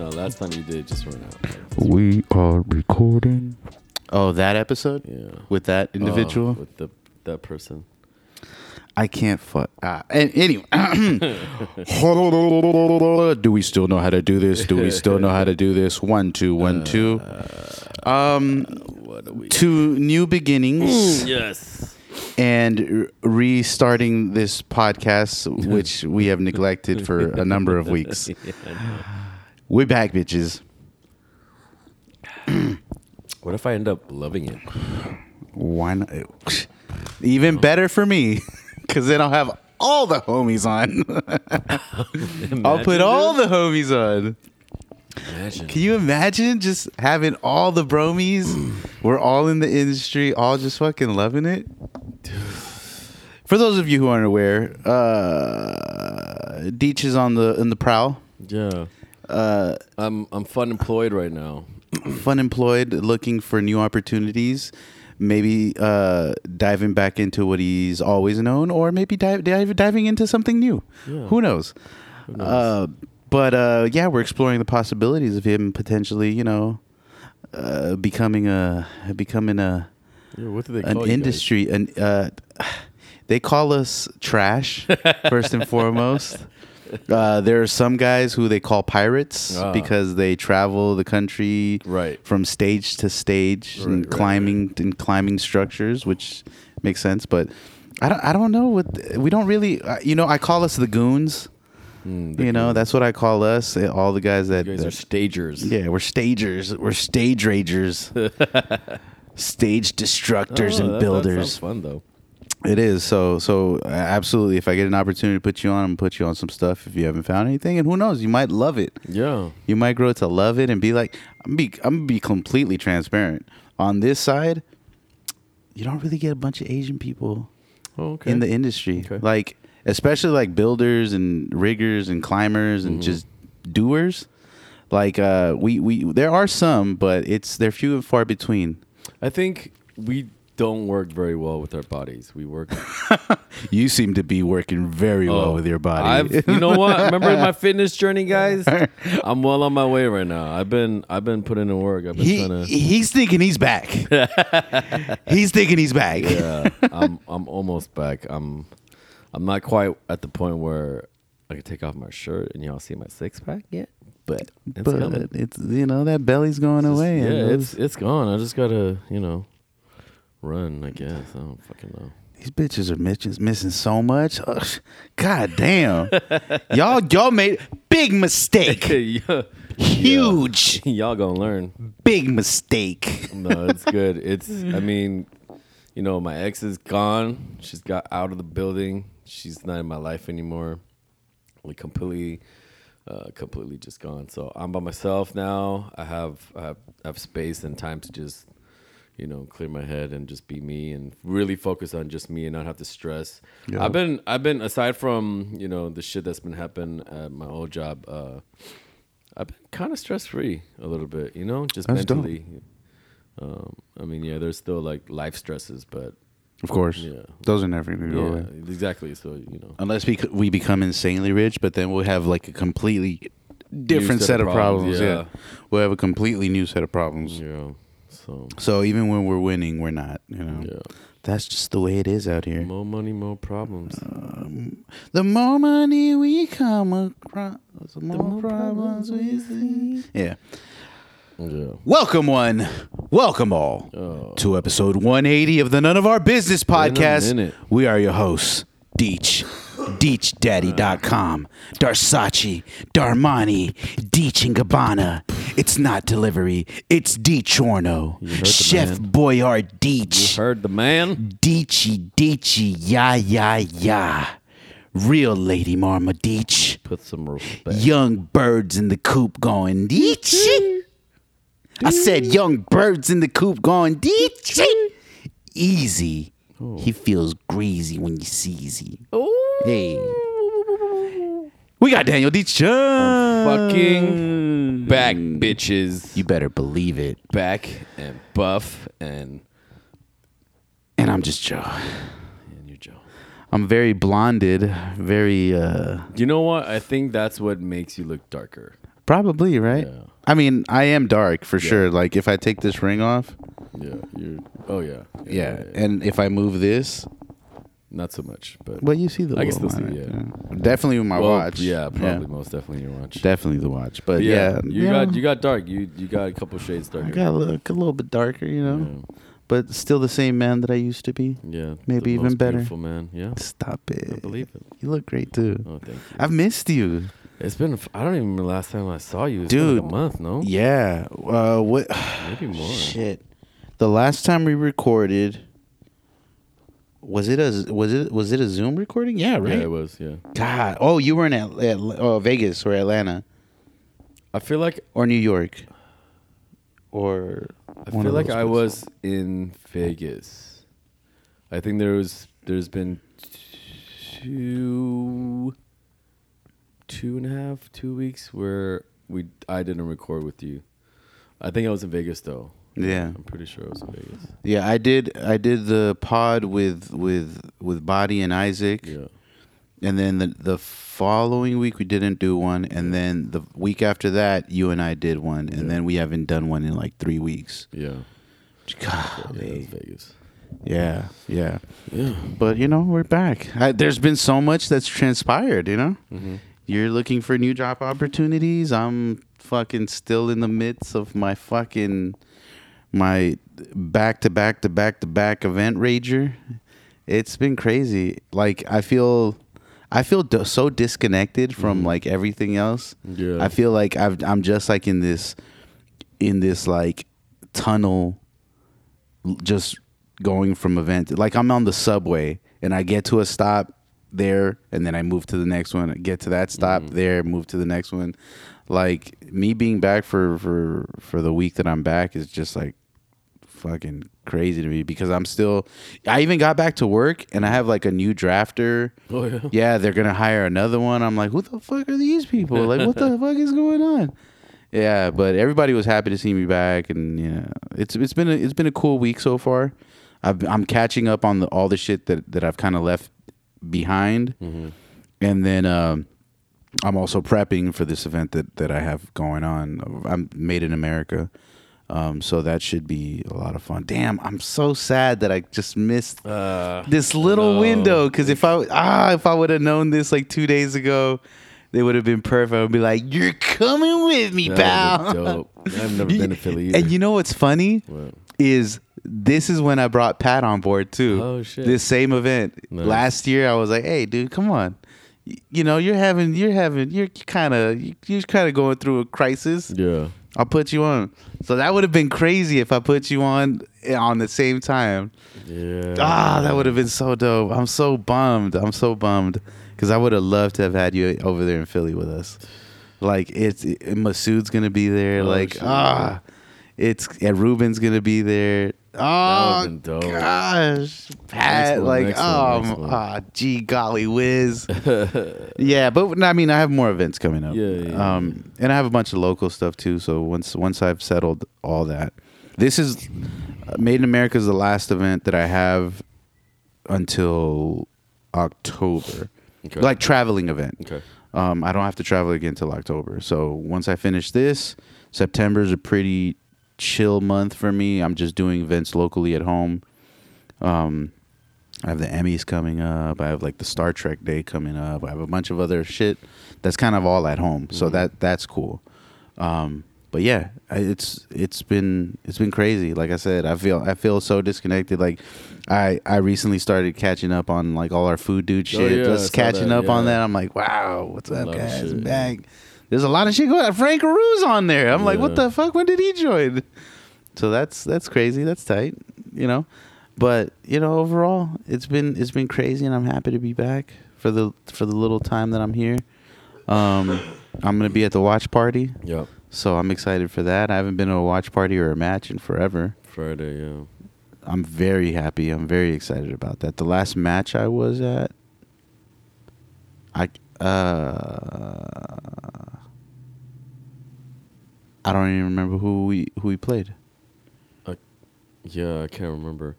no, no. Last time you did just run out. We are recording. Oh, that episode Yeah. with that individual. Oh, with the that person. I can't fuck. Uh, and anyway, do we still know how to do this? Do we still know how to do this? One, two, one, two. Um, What are we? to new beginnings Yes. and r- restarting this podcast, which we have neglected for a number of weeks. Yeah, We're back, bitches. What if I end up loving it? Why not? Even better for me, because then I'll have all the homies on. I'll put all the homies on. Imagine. Can you imagine just having all the bromies? We're all in the industry, all just fucking loving it. For those of you who aren't aware, uh, Deech is on the in the prowl. Yeah. Uh, I'm I'm fun employed right now. fun employed, looking for new opportunities. Maybe uh, diving back into what he's always known, or maybe dive, dive, diving into something new. Yeah. Who knows? knows? Uh, but uh, yeah, we're exploring the possibilities of him potentially, you know, uh, becoming a becoming a Yeah, what do they an call industry. An uh, they call us trash first and foremost. Uh, there are some guys who they call pirates Ah. because they travel the country Right. from stage to stage Right, and right, climbing and climbing structures, which makes sense. But I don't I don't know what we don't really uh, you know I call us the goons. Mm, You know goons. that's what I call us. eh, All the guys that, you guys that- are stagers. yeah we're stagers we're stage ragers, stage destructors Oh, and that- that builders. sounds fun though. It is so so uh, absolutely. If I get an opportunity to put you on, I'm gonna put you on some stuff. If you haven't found anything, and who knows, you might love it. Yeah. You might grow to love it and be like, I'm be I'm gonna be completely transparent on this side. You don't really get a bunch of Asian people Oh, okay. in the industry, Okay. like especially like builders and riggers and climbers and Mhm. just doers. Like uh, we we there are some, but it's they're few and far between. I think we don't work very well with our bodies. We work. You seem to be working very well Oh, with your body. I've, you know what? Remember my fitness journey, guys? I'm well on my way right now. I've been I've been putting in work. I've been he trying to. he's thinking he's back. he's thinking he's back. Yeah, I'm I'm almost back. I'm I'm not quite at the point where I can take off my shirt and y'all see my six pack yet, but it's but coming. it's you know that belly's going Just- away. yeah, and it's it's gone. I just gotta you know run. I guess I don't fucking know. these bitches are missing, missing so much. Ugh, God damn, y'all y'all made big mistake, Yeah. huge Y'all gonna learn. big mistake. No, it's good. It's I mean, you know, my ex is gone. She's got out of the building. She's not in my life anymore. We completely uh completely just gone. So I'm by myself now. I have I have, I have space and time to just you know, clear my head and just be me and really focus on just me and not have to stress. Yeah. I've been I've been aside from, you know, the shit that's been happening at my old job, uh I've been kind of stress free a little bit, you know, just That's mentally. Um, I mean, yeah, there's still like life stresses, but Of course, Yeah. those are never gonna go yeah, away exactly. So you know, unless we we become insanely rich. But then we'll have like a completely different set set, of of problems. problems, Yeah. yeah. we'll have a completely new set of problems. yeah. So So even when we're winning, we're not. You know, yeah, that's just the way it is out here. more money, more problems. Um, the more money we come across, the more, more problems we see. Yeah. Yeah. Welcome, one. Welcome all Oh. to episode 180 of the None of Our Business podcast. We are your hosts, Deech, DeechDaddy.com, Darsachi, Darmani, Deech and Gabbana. It's not delivery, it's heard Chef man. Boyard You heard the man. Deechy, Deechy, ya, ya, ya. Real Lady Marma Deech. Put some respect. Young birds in the coop going Deechy. I said young birds in the coop going Deechy. Easy. He feels greasy when you seasy. Hey. We got Daniel Deech. Fucking back, bitches. You better believe it. back and buff and And I'm just Joe. and you're Joe. I'm very blonded, very uh You know what? I think that's what makes you look darker. probably, right? Yeah. I mean, I am dark for sure. Like if I take this ring off, Yeah, you're. Oh yeah. yeah, and if I move this, not so much, but well, you see the I guess little still line see, right yeah. Definitely with my Well, watch. Yeah, probably most definitely your watch. Definitely the watch. But But yeah, you know, got you got dark. You you got a couple shades darker. I got a little, a little bit darker, you know, but still the same man that I used to be. yeah, yeah. maybe the even most better. Beautiful man. Yeah, Stop it. I it. believe it. You look great too. Oh, thank you. I've missed you. It's been. I don't even remember the last time I saw you. It's Dude. been like a month. No, Yeah. Uh, what? maybe more. Shit. The last time we recorded, was it a was it was it a Zoom recording? Yeah, right. Yeah, it was. Yeah, God. Oh, you were in Atl- Atl- oh, Vegas or Atlanta I feel like or New York, or I feel like I was in Vegas. I think there was. There's been two, two and a half, two weeks where we I didn't record with you. I think I was in Vegas though. Yeah. I'm pretty sure it was in Vegas. Yeah, I did. I did the pod with with with Body and Isaac, Yeah. and then the the following week we didn't do one, and then the week after that you and I did one, and Yeah. then we haven't done one in like three weeks. Yeah. Yeah, Golly. that's Vegas. Yeah, yeah. Yeah. But you know, we're back. I, there's been so much that's transpired. You know, Mm-hmm. you're looking for new job opportunities. I'm fucking still in the midst of my fucking my back to back to back to back event rager. It's been crazy. Like I feel, I feel d- so disconnected from mm-hmm. like everything else. Yeah. I feel like I've, I'm just like in this, in this like tunnel, just going from event. Like I'm on the subway and I get to a stop there, and then I move to the next one. Get to that stop mm-hmm. there, move to the next one. Like me being back for for for the week that I'm back is just like fucking crazy to me because I'm still. I even got back to work and I have like a new drafter Oh yeah. yeah, they're gonna hire another one. I'm like, who the fuck are these people? Like, what the fuck is going on? Yeah, but everybody was happy to see me back, and yeah, it's it's been a, it's been a cool week so far. I've, I'm catching up on the, all the shit that that I've kind of left behind, and then um, I'm also prepping for this event that that I have going on. I'm made in America. Um, so that should be a lot of fun. Damn, I'm so sad that I just missed Uh, this little no. window because if I ah if I would have known this like two days ago, they would have been perfect. I would be like, "You're coming with me, that pal." I've never been to Philly either. And you know what's funny What? is this is when I brought Pat on board too. Oh, shit. This same event Nice. last year, I was like, "Hey, dude, come on." You know, you're having, you're having, you're kind of, you're kind of going through a crisis. Yeah. I'll put you on. So that would have been crazy if I put you on eh, on the same time. Yeah. Ah, that would have been so dope. I'm so bummed. I'm so bummed because I would have loved to have had you over there in Philly with us. Like it's it, Masood's gonna be there. Oh, like ah, it's and Ruben's gonna be there. Oh gosh, Pat. one, like next one, oh gee golly whiz. yeah, but I mean, I have more events coming up. Yeah, yeah, yeah. Um, and I have a bunch of local stuff too. So once once I've settled all that, this is uh, Made in America is the last event that I have until October, Okay. like traveling event. Okay. Um, I don't have to travel again until October. So once I finish this, September is a pretty chill month for me. I'm just doing events locally at home. Um, I have the Emmys coming up. I have like the Star Trek Day coming up. I have a bunch of other shit that's kind of all at home. So that that's cool. Um, but yeah, I- it's it's been it's been crazy. Like I said, I feel I feel so disconnected. Like I I recently started catching up on like all our food dude shit. Oh, yeah, Just catching that, up on that. I'm like, wow, what's up, guys? shit, I'm yeah. There's a lot of shit going. on. Frank Caru's on there. I'm like, what the fuck? When did he join? So that's that's crazy. That's tight. You know, but you know, overall, it's been it's been crazy, and I'm happy to be back for the for the little time that I'm here. Um, I'm gonna be at the watch party, Yep. so I'm excited for that. I haven't been to a watch party or a match in forever. Friday. Yeah. I'm very happy. I'm very excited about that. The last match I was at, I uh, I don't even remember who we who we played. Yeah. I can't remember.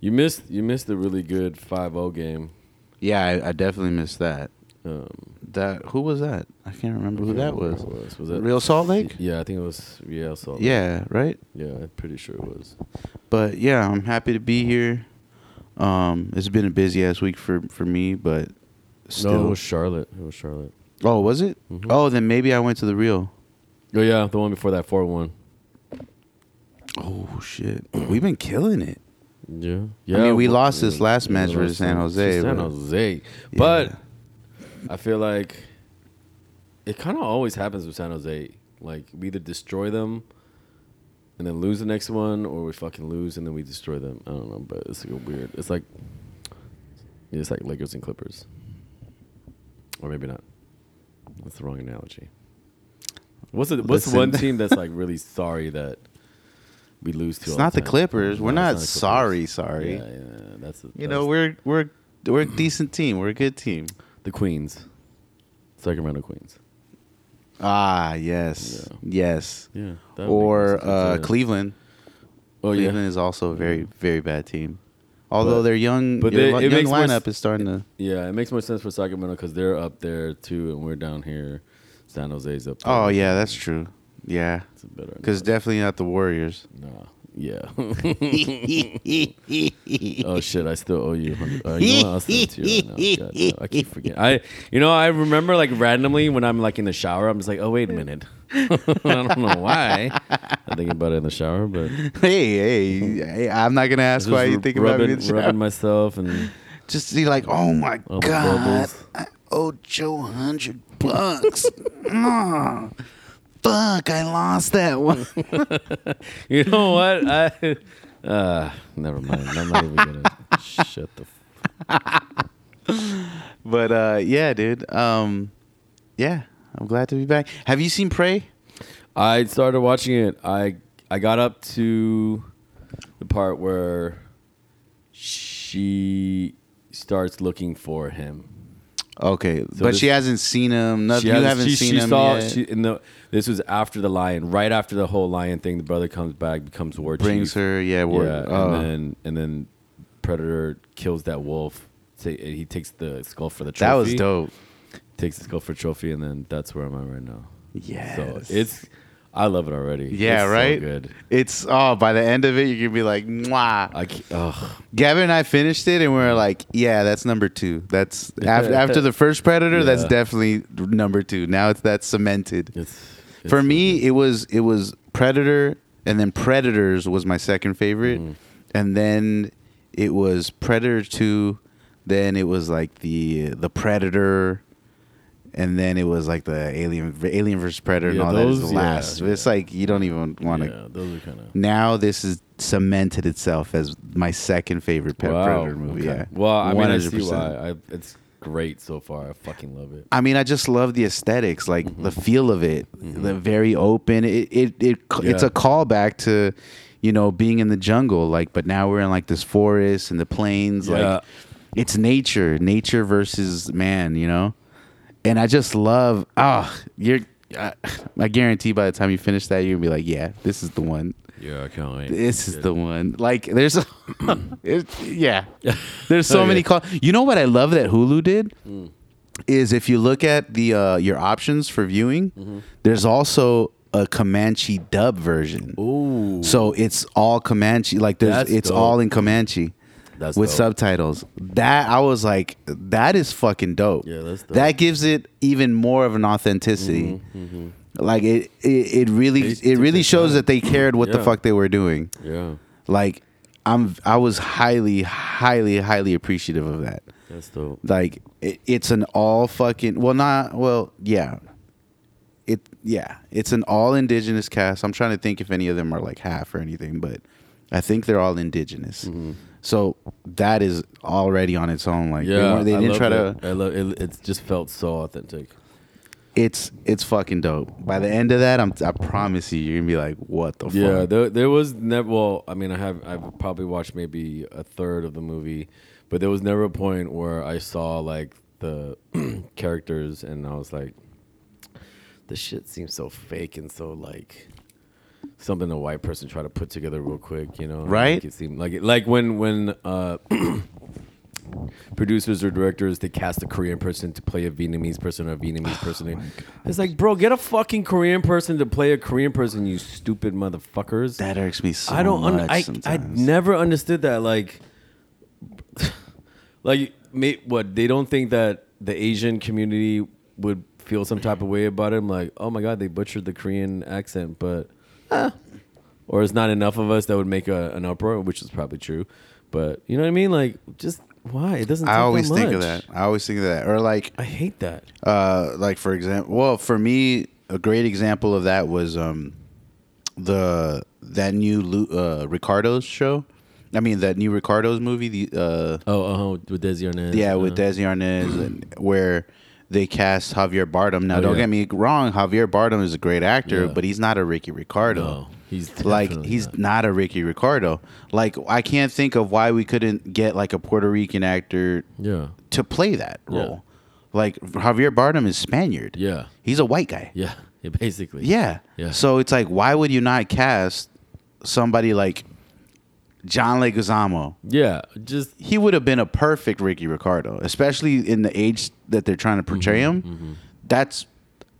You missed. You missed a really good 5-0 game Yeah, I, I definitely missed that. Um, That who was that? I can't remember who that was. it was. Was that Real Salt Lake? Yeah, I think it was Real Salt. Lake. Yeah, right. yeah, I'm pretty sure it was. But yeah, I'm happy to be here. Um, it's been a busy ass week for for me, but still. No, it was Charlotte. It was Charlotte. oh, was it? Mhm. Oh, then maybe I went to the real. Oh yeah, the one before that four one. Oh shit, we've been killing it. Yeah, yeah. I mean, we lost this last match versus San Jose, San but- Jose, but Yeah. I feel like it kind of always happens with San Jose. Like we either destroy them and then lose the next one, or we fucking lose and then we destroy them. I don't know, but it's like a weird. It's like it's like Lakers and Clippers, or maybe not. That's the wrong analogy. What's the, what's Listen. one team that's like really sorry that we lose to? It's all not the time? Clippers. We're No, not the sorry, Clippers. sorry. Yeah, yeah, that's You know, we're we're we're a decent team. We're a good team. the Queens, Sacramento Queens. Ah, yes, Yeah. yes. Yeah, that would make Or uh, yeah. Cleveland. Oh Cleveland is also a very very bad team. Although But- their young, but your they- li- it young makes more lineup s- is starting to. yeah. It makes more sense for Sacramento because they're up there too, and we're down here. San Jose's up. There. Oh yeah, that's true. Yeah, It's a better. because definitely not the Warriors. No. Yeah. oh shit! I still owe you. Uh, you know what? I'll send it to you right now. God, no, I keep forgetting. I, you know, I remember like randomly when I'm like in the shower, I'm just like, oh wait a minute. I don't know why. I think about it in the shower, but hey, hey, hey, I'm not gonna ask why you think about me. in the shower. rubbing myself and Just see, like, oh my god. I owe Joe hundred bucks. Ah, fuck, I lost that one. you know what? I uh never mind. I'm not even gonna shut the. F- but uh, yeah, dude. Um, yeah, I'm glad to be back. Have you seen Prey? I started watching it. I I got up to the part where she starts looking for him. Okay, So but she hasn't seen him. No, She you haven't she, seen she him saw, yet. She, in the, this was after the lion, right after the whole lion thing. The brother comes back, becomes war brings chief. her, yeah. Word. yeah, oh. and uh. then and then Predator kills that wolf. He takes the skull for the trophy. that was dope. Takes the skull for trophy, and then that's where I'm at right now. Yes. So it's, I love it already. Yeah, It's so right? good. It's oh, by the end of it, you're gonna be like, Mwah. Can't, ugh. Gavin and I finished it, and we are like, yeah, that's number two. That's after after the first Predator. That's definitely number two. Now it's that's cemented. It's, it's For me, good. it was it was Predator, and then Predators was my second favorite, Mm. and then it was Predator two, then it was like the the Predator, and then it was like the Alien Alien versus Predator and Yeah, all that is those- the yeah, last. It's yeah. like you don't even want to. yeah, those are kind of Now this is cemented itself as my second favorite Pet Predator movie. Yeah. Well, I mean, I see why. I, it's great so far. I fucking love it. I mean, I just love the aesthetics, like Mm-hmm. the feel of it, the very open. It it, it it's a callback to, you know, being in the jungle. Like, but now we're in like this forest and the plains. Yeah. Like, it's nature, nature versus man. You know, and I just love. Ah, you're. I, I guarantee by the time you finish that, you're gonna be like, yeah, this is the one. Yeah, I can't wait. This is the one. Like, there's, it, yeah, there's so Okay. many call. You know what I love that Hulu did is if you look at the uh, your options for viewing, there's also a Comanche dub version. Ooh, So it's all Comanche. Like there's, That's it's dope. all in Comanche that's with dope. subtitles. That I was like, that is fucking dope. Yeah, that's dope. That gives it even more of an authenticity. Like it, it, it really, it really shows that they cared what the fuck they were doing. Yeah, Like I'm, I was highly, highly, highly appreciative of that. that's dope. Like it, it's an all fucking, well, not, well, yeah. It, yeah, it's an all indigenous cast. I'm trying to think if any of them are like half or anything, but I think they're all indigenous. Mm-hmm. So that is already on its own. Like they, Yeah, weren't- they didn't try it. to. I love it. It just felt so authentic. It's it's fucking dope. By the end of that, I'm I promise you, you're gonna be like, what the Yeah, fuck? there, there was never. Well, I mean, I have I've probably watched maybe a third of the movie, but there was never a point where I saw like the characters and I was like, this shit seems so fake and so like something a white person try to put together real quick, you know? Right. Like it seemed like it, like when when uh producers or directors they cast a Korean person to play a Vietnamese person or a Vietnamese person. it's like, bro, get a fucking Korean person to play a Korean person, you stupid motherfuckers. That irks me so I don't. Un- much I I sometimes. never understood that. Like, like, may, what they don't think that the Asian community would feel some type of way about it. I'm like, oh my god, they butchered the Korean accent, but. Or it's not enough of us that would make a, an uproar, which is probably true. But you know what I mean? Like, just why it doesn't. Take I always think of that. I always think of that. Or like, I hate that. uh, like for example, well, for me, a great example of that was um, the that new Lu- uh, Ricardo's show. I mean, that new Ricardo's movie. The uh, Oh, uh, with Desi Arnaz. yeah, with uh, Desi Arnaz, and where they cast Javier Bardem. Now, Oh, don't yeah. get me wrong, Javier Bardem is a great actor, Yeah. but he's not a Ricky Ricardo. No, he's like he's not. not. a Ricky Ricardo. Like I can't think of why we couldn't get like a Puerto Rican actor Yeah, to play that role. Like Javier Bardem is Spaniard. yeah, He's a white guy. yeah, yeah. Basically. Yeah. Yeah. So it's like, why would you not cast somebody like John Leguizamo? Yeah, just He would have been a perfect Ricky Ricardo, especially in the age that they're trying to portray Mm-hmm, him. That's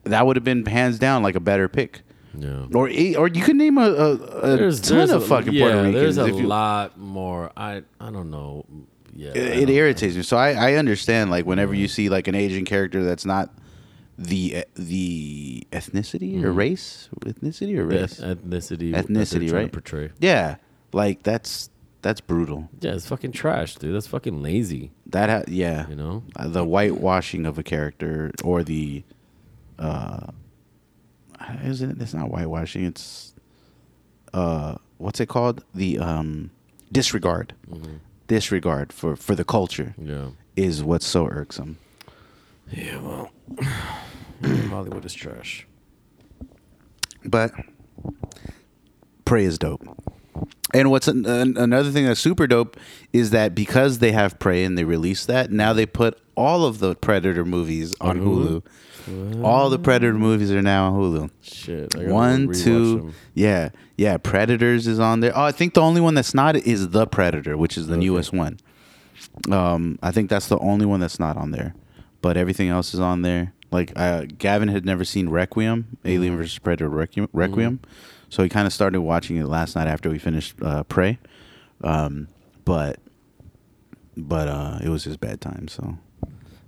that would have been hands down like a better pick. yeah. Or or you could name a, a, a ton of fucking yeah, Puerto Ricans. There's a you- lot more. I I don't know. Yeah, it, it irritates me. So I, I understand like whenever you see like an Asian character that's not the the ethnicity or race, ethnicity or Mm-hmm. race, ethnicity. ethnicity, right? Portray. Yeah, like that's that's brutal. Yeah, it's fucking trash, dude. That's fucking lazy. That ha- yeah, You know. Uh, the whitewashing of a character or the uh, is it? It's not whitewashing. It's uh, what's it called? The um, disregard, Mm-hmm. disregard for for the culture Yeah. is what's so irksome. Yeah. Well, Hollywood is trash. But Prey is dope. And what's an, an, another thing that's super dope is that because they have Prey and they released that, now they put all of the Predator movies on, On Hulu. Hulu? All the Predator movies are now on Hulu. Shit. One, two, them. yeah, yeah. Predators is on there. Oh, I think the only one that's not is the Predator, which is the Okay. newest one. Um, I think that's the only one that's not on there, but everything else is on there. Like uh, Gavin had never seen Requiem, Alien vs Predator Requiem, Requiem, so he kind of started watching it last night after we finished uh, Prey. Um, but but uh, it was his bedtime, so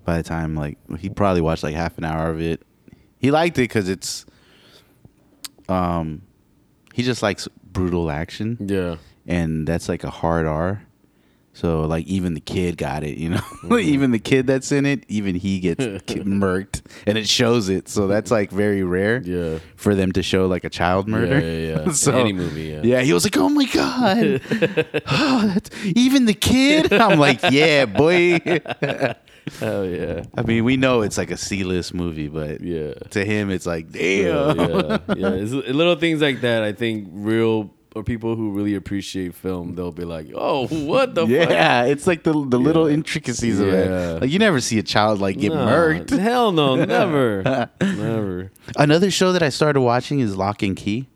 by the time like he probably watched like half an hour of it. He liked it because it's um he just likes brutal action Yeah. and that's like a hard R. So like even the kid got it, you know. Mm-hmm. even the kid that's in it, even he gets murked, and it shows it. So that's like very rare Yeah. for them to show like a child murder. Yeah, yeah, yeah. so Any movie, yeah. yeah, he was like, "Oh my god, oh, that's, even the kid." I'm like, "Yeah, boy." Hell yeah. I mean, we know it's like a C-list movie, but Yeah. to him, it's like, Yeah, damn. yeah, yeah. It's little things like that. I think real or people who really appreciate film, they'll be like, "Oh, what the fuck?" Yeah, it's like the the little Yeah. intricacies of it. Like you never see a child like get Nah, murked. Hell no, never, never. Another show that I started watching is Locke and Key.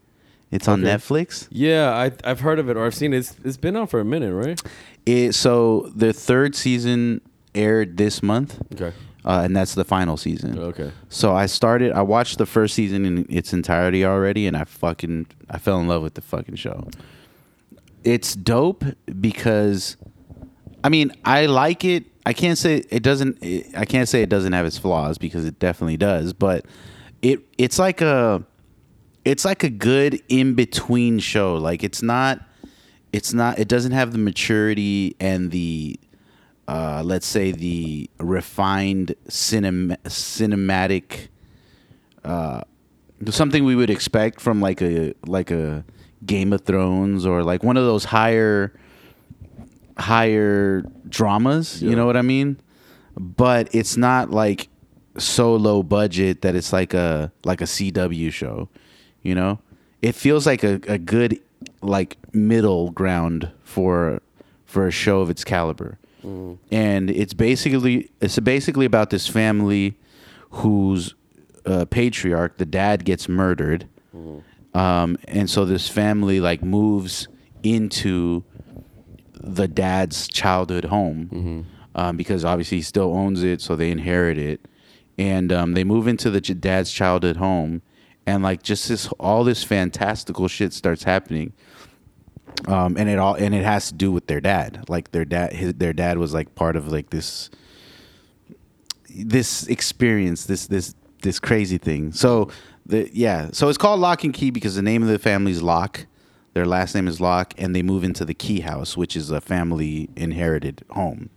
It's on Okay. Netflix. Yeah, I I've heard of it or I've seen it. It's, it's been out for a minute, right? It so the third season aired this month, Okay. Uh, and that's the final season. Okay. So I started. I watched the first season in its entirety already, and I fucking I fell in love with the fucking show. It's dope because, I mean, I like it. I can't say it doesn't. I can't say it doesn't have its flaws because it definitely does. But it it's like a it's like a good in between show. Like it's not it's not it doesn't have the maturity and the uh, let's say the refined cinema, cinematic uh, something we would expect from like a like a Game of Thrones or like one of those higher higher dramas, you know what I mean? But it's not like so low budget that it's like a like a CW show, you know? It feels like a, a good like middle ground for for a show of its caliber. And it's basically it's basically about this family whose uh, patriarch, the dad, gets murdered, um, and so this family like moves into the dad's childhood home, um, because obviously he still owns it, so they inherit it, and um, they move into the dad's childhood home, and like just this all this fantastical shit starts happening. Um, and it all and it has to do with their dad. Like their dad, his, their dad was like part of like this this experience, this this this crazy thing. So the yeah, so it's called Locke and Key because the name of the family is Locke. Their last name is Locke, and they move into the Key House, which is a family inherited home.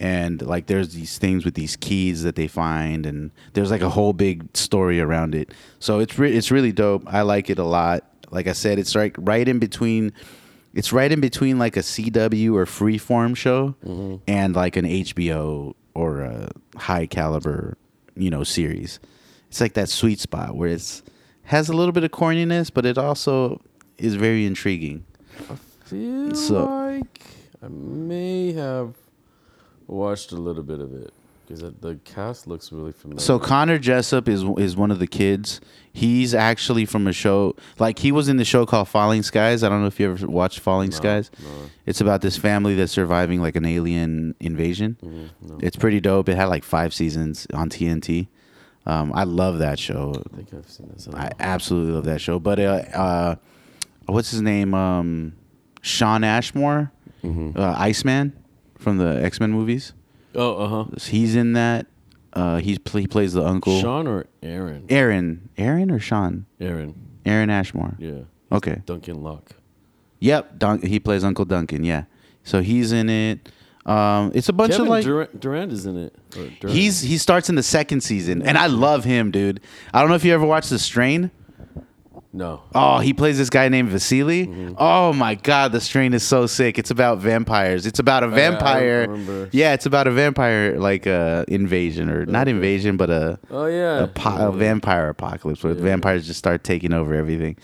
And like, there's these things with these keys that they find, and there's like a whole big story around it. So it's re- it's really dope. I like it a lot. Like I said, it's like right in between. It's right in between like a CW or Freeform show mm-hmm. and like an HBO or a high caliber, you know, series. It's like that sweet spot where it's has a little bit of corniness, but it also is very intriguing. I feel So- like I may have watched a little bit of it because the cast looks really familiar. So Connor Jessup is is one of the kids. He's actually from a show like he was in the show called Falling Skies. I don't know if you ever watched Falling Skies. no. It's about this family that's surviving like an alien invasion. Mm-hmm, no. It's pretty dope. It had like five seasons on TNT. Um, I love that show. I think I've seen this. I absolutely love that show. But uh, uh, what's his name? Um, Shawn Ashmore, Mm-hmm. uh, Iceman from the X Men movies. Oh, uh huh. He's in that. Uh, he's pl- he plays the uncle. Shawn or Aaron? Aaron, Aaron or Shawn? Aaron. Aaron Ashmore. Yeah. Okay. Duncan Locke. Yep. Dun- he plays Uncle Duncan. Yeah. So he's in it. Um, it's a bunch Kevin of like. Durand, Durand is in it. He's he starts in the second season, and I love him, dude. I don't know if you ever watched The Strain. No. Oh, he plays this guy named Vasily. Mm-hmm. Oh my god, The Strain is so sick. It's about vampires. It's about a yeah, I vampire. Yeah, it's about a vampire like uh, invasion or not invasion, but a Oh yeah. a, po- a vampire apocalypse where Yeah. vampires just start taking over everything.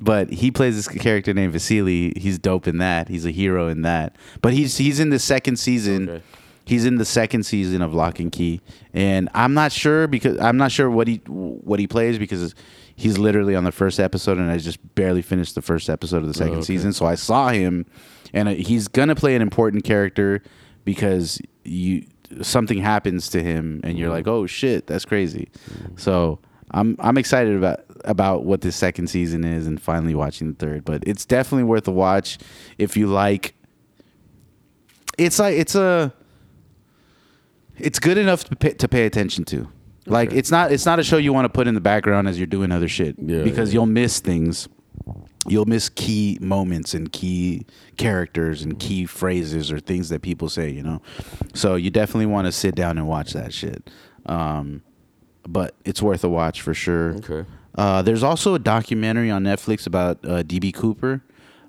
But he plays this character named Vasily. He's dope in that. He's a hero in that. But he's he's in the second season. Okay. He's in the second season of Locke and Key, and I'm not sure because I'm not sure what he what he plays because he's literally on the first episode, and I just barely finished the first episode of the second okay. season. So I saw him, and he's gonna play an important character because you something happens to him, and you're like, mm-hmm. oh shit, that's crazy. So I'm I'm excited about about what this second season is, and finally watching the third. But it's definitely worth a watch if you like. It's like it's a. It's good enough to pay, to pay attention to. Like it's not it's not a show you want to put in the background as you're doing other shit Yeah, because you'll miss things. You'll miss key moments and key characters and key phrases or things that people say, you know. So you definitely want to sit down and watch that shit. Um, but it's worth a watch for sure. Okay. Uh, there's also a documentary on Netflix about uh, DB Cooper.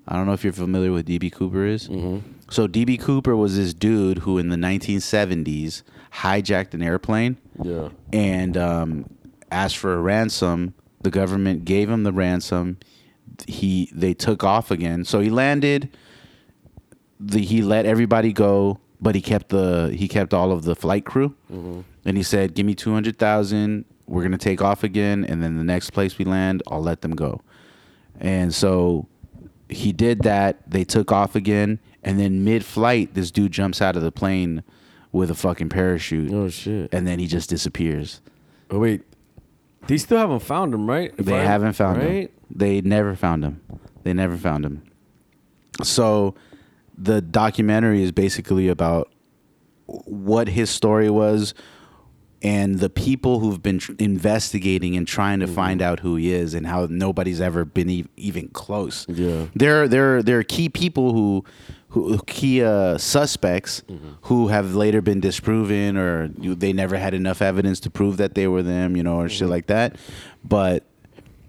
I don't know if you're familiar with DB Cooper is. Mm-hmm. So DB Cooper was this dude who in the 1970s hijacked an airplane Yeah. and um, asked for a ransom. The government gave him the ransom. He they took off again. So he landed. The, he let everybody go, but he kept the he kept all of the flight crew. And he said, "Give me two hundred thousand. We're gonna take off again, and then the next place we land, I'll let them go." And so he did that. They took off again, and then mid-flight, this dude jumps out of the plane with a fucking parachute, Oh shit. and then he just disappears. Oh wait. They still haven't found him, right? If They I- haven't found him. They never found him. They never found him. So the documentary is basically about what his story was and the people who've been tr- investigating and trying to Mm-hmm. find out who he is and how nobody's ever been e- even close. Yeah. There there there are key people who who key uh, suspects Mm-hmm. who have later been disproven or you, they never had enough evidence to prove that they were them, you know, or Mm-hmm. shit like that. But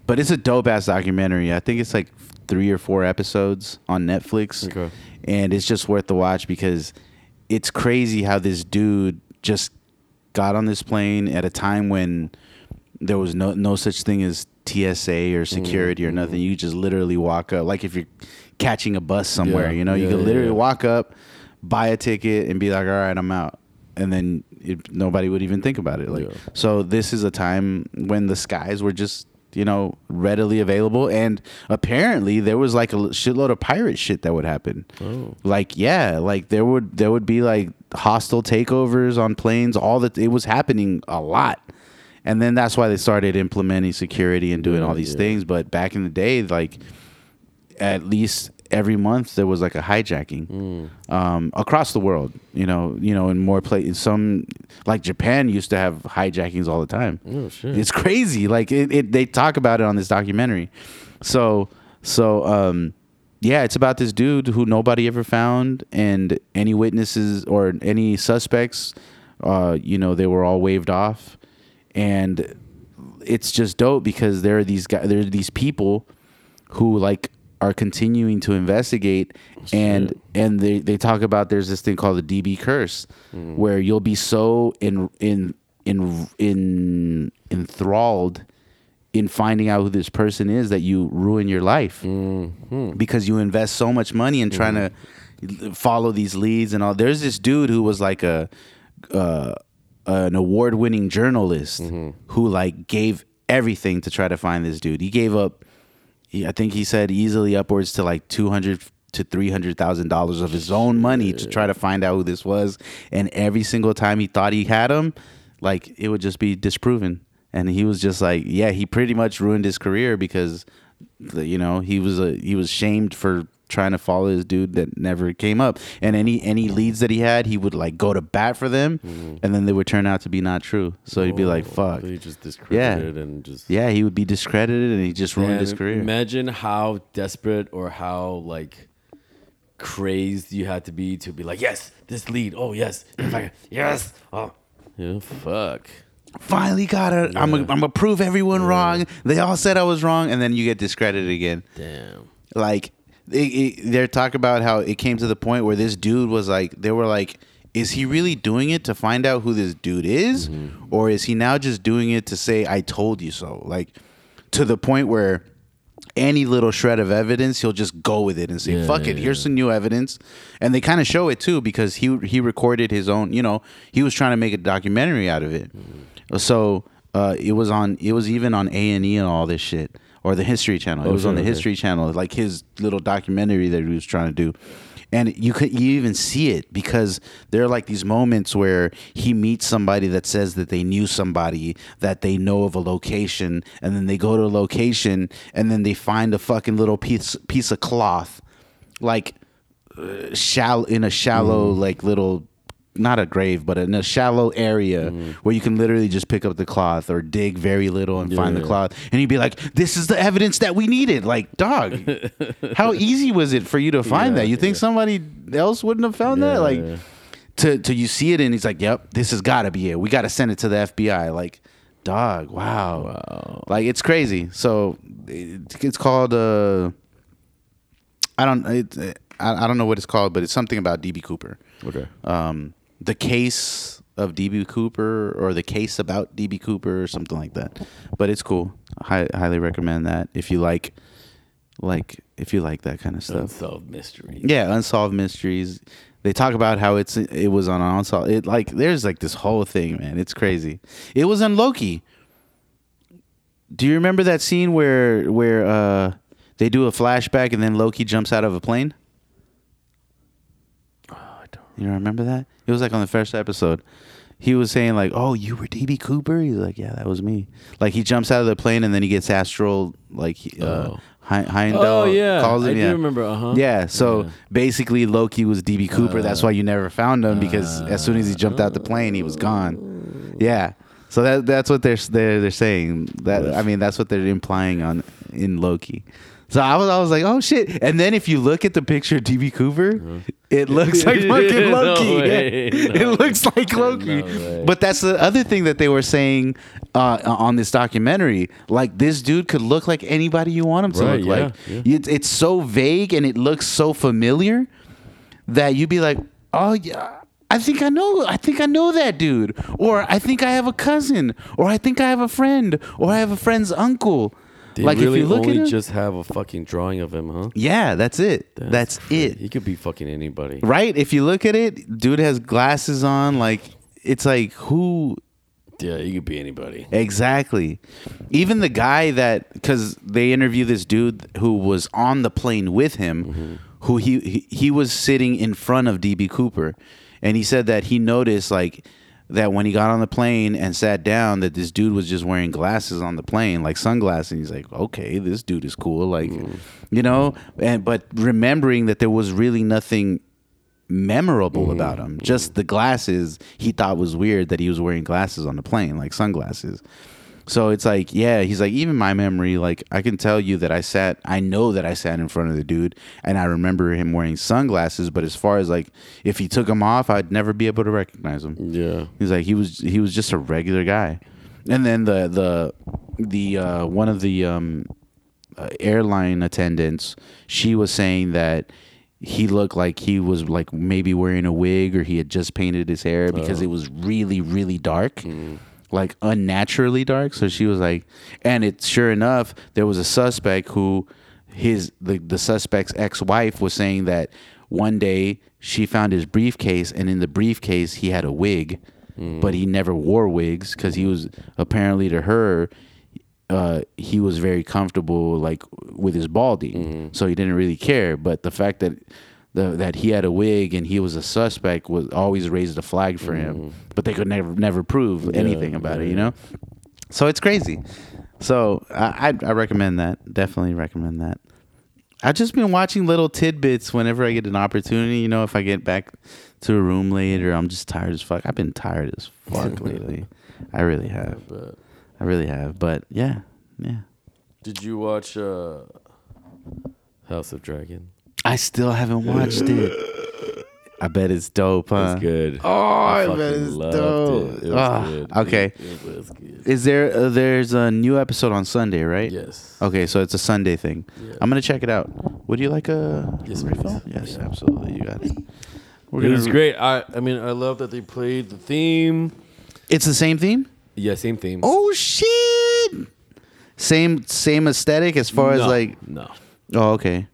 but it's a dope ass documentary. I think it's like three or four episodes on Netflix, Okay. and it's just worth the watch because it's crazy how this dude just got on this plane at a time when there was no no such thing as TSA or mm-hmm. security or nothing. Mm-hmm. You just literally walk up, like if you're catching a bus somewhere, Yeah, you know, you yeah, can yeah, literally walk up, buy a ticket, and be like, "All right, I'm out," and then it, nobody would even think about it. Like, so this is a time when the skies were just you know readily available, and apparently there was like a shitload of pirate shit that would happen. Oh. Like yeah, like there would there would be like hostile takeovers on planes. All that it was happening a lot, and then that's why they started implementing security and doing all these yeah. things. But back in the day, like at least every month there was like a hijacking Mm. um, across the world. You know, you know, in more places, some like Japan used to have hijackings all the time. Oh shit. It's crazy. Like it, it, they talk about it on this documentary. So, so, um, yeah, it's about this dude who nobody ever found, and any witnesses or any suspects, uh, you know, they were all waved off, and it's just dope because there are these guys, there are these people who like are continuing to investigate and and they, they talk about there's this thing called the DB curse mm. where you'll be so in in in in enthralled in finding out who this person is that you ruin your life mm-hmm. because you invest so much money in trying mm. to follow these leads and all. There's this dude who was like a uh, an award-winning journalist mm-hmm. who like gave everything to try to find this dude he gave up he, I think he said easily upwards to like two hundred to three hundred thousand dollars of his own money to try to find out who this was. And every single time he thought he had him, like it would just be disproven. And he was just like, yeah, he pretty much ruined his career because, the, you know, he was a he was shamed for trying to follow this dude that never came up. And any any leads that he had, he would like go to bat for them, mm-hmm. and then they would turn out to be not true. So he'd be like, Oh, fuck. He just discredited and just Yeah, he would be discredited, and he just ruined Man, his career. Imagine how desperate or how like crazed you had to be to be like, yes, this lead. Oh yes, if I, yes. Oh, yeah, fuck. finally got it. I'm Yeah. I'm gonna prove everyone wrong. They all said I was wrong, and then you get discredited again. Damn. Like it, they're talking about how it came to the point where this dude was like, they were like, is he really doing it to find out who this dude is, or is he now just doing it to say I told you so? Like to the point where. Any little shred of evidence, he'll just go with it and say, Yeah, "Fuck it, yeah, here's some new evidence," and they kind of show it too because he he recorded his own. You know, he was trying to make a documentary out of it. So uh, it was on. It was even on A and E and all this shit, or the History Channel. It Oh, was on the okay. History Channel, like his little documentary that he was trying to do. And you could you even see it because there are like these moments where he meets somebody that says that they knew somebody that they know of a location, and then they go to a location, and then they find a fucking little piece piece of cloth, like uh, shallow in a shallow like little not a grave but in a shallow area where you can literally just pick up the cloth or dig very little and find the cloth. And you'd be like this is the evidence that we needed. Like dog how easy was it for you to find Yeah, that? You think yeah. somebody else wouldn't have found that? Like yeah. to to you see it and he's like yep this has got to be it. We got to send it to the FBI like dog wow. Wow. like it's crazy. So it, it's called uh I don't it, I don't know what it's called but it's something about DB Cooper. Okay. um, the case of DB Cooper or the case about DB Cooper or something like that. But it's cool. I highly recommend that if you like, like if you like that kind of stuff. Unsolved mystery. Yeah, unsolved mysteries. They talk about how it's it was on unsolved. It like there's like this whole thing, man. It's crazy. It was on Loki. Do you remember that scene where where uh they do a flashback and then Loki jumps out of a plane? I don't. You remember that? It was like on the first episode. He was saying like, "Oh, you were DB Cooper." He's like, "Yeah, that was me." Like he jumps out of the plane and then he gets astral like he- uh, Oh. Hi- Heimdall Oh yeah, calls him. I yeah. do remember. Uh huh. Yeah, so Yeah. basically Loki was DB Cooper. That's Uh, why you never found him because as soon as he jumped out the plane, he was gone. Yeah. So that that's what they're they're they're saying. That I mean that's what they're implying on in Loki. So I was I was like, "Oh shit." And then if you look at the picture of DB Cooper, it looks like fucking Uh-huh. No Loki. way, Yeah. no it looks like Loki. way. But that's the other thing that they were saying uh, on this documentary. Like this dude could look like anybody you want him to Right, look yeah, like. yeah. It's, it's so vague and it looks so familiar that you'd be like, "Oh yeah, I think I know. I think I know that dude." Or I think I have a cousin, or I think I have a friend, or I have a friend's uncle. They like really if you look only at him, just have a fucking drawing of him, huh? yeah, that's it. That's, crazy. it. He could be fucking anybody. Right? If you look at it, dude has glasses on. Like it's like who Yeah, he could be anybody. Exactly. Even the guy that because they interview this dude who was on the plane with him, mm-hmm. who he, he he was sitting in front of DB Cooper, and he said that he noticed like that when he got on the plane and sat down that this dude was just wearing glasses on the plane like sunglasses. And he's like okay this dude is cool. Like mm. you know and but remembering that there was really nothing memorable mm-hmm. about him mm-hmm. just the glasses he thought was weird that he was wearing glasses on the plane like sunglasses so it's like, yeah, he's like, even my memory, like, I can tell you that I sat, I know that I sat in front of the dude and I remember him wearing sunglasses. But as far as like, if he took them off, I'd never be able to recognize him. Yeah. He's like, he was, he was just a regular guy. And then the, the, the, uh, one of the, um, uh, airline attendants, she was saying that he looked like he was like maybe wearing a wig or he had just painted his hair because it was really, really dark like unnaturally dark. So she was like, and it sure enough, there was a suspect who his the, the suspect's ex wife was saying that one day she found his briefcase and in the briefcase he had a wig, but he never wore wigs because he was apparently to her. Uh, he was very comfortable like with his balding, so he didn't really care. But the fact that the, that he had a wig and he was a suspect was always raised a flag for him, but they could never never prove anything about it, you know. So it's crazy. So I, I I recommend that. Definitely recommend that. I've just been watching little tidbits whenever I get an opportunity. You know, if I get back to a room later, I'm just tired as fuck. I've been tired as fuck lately. I really have. But I really have. But yeah, yeah. did you watch uh, House of Dragon? I still haven't watched it. I bet it's dope, huh? It's good. Oh, I, fucking bet it's loved dope. It. It was Ah, good. okay. It, it was good. Is there uh, there's a new episode on Sunday, right? Yes. Okay, so it's a Sunday thing. Yeah. I'm gonna check it out. Would you like a Yes, refill? please. Yes, absolutely. You got it. We're it gonna was great. I I mean I love that they played the theme. It's the same theme. Yeah, same theme. Oh shit! Same same aesthetic as far as No, like. no. Oh, okay.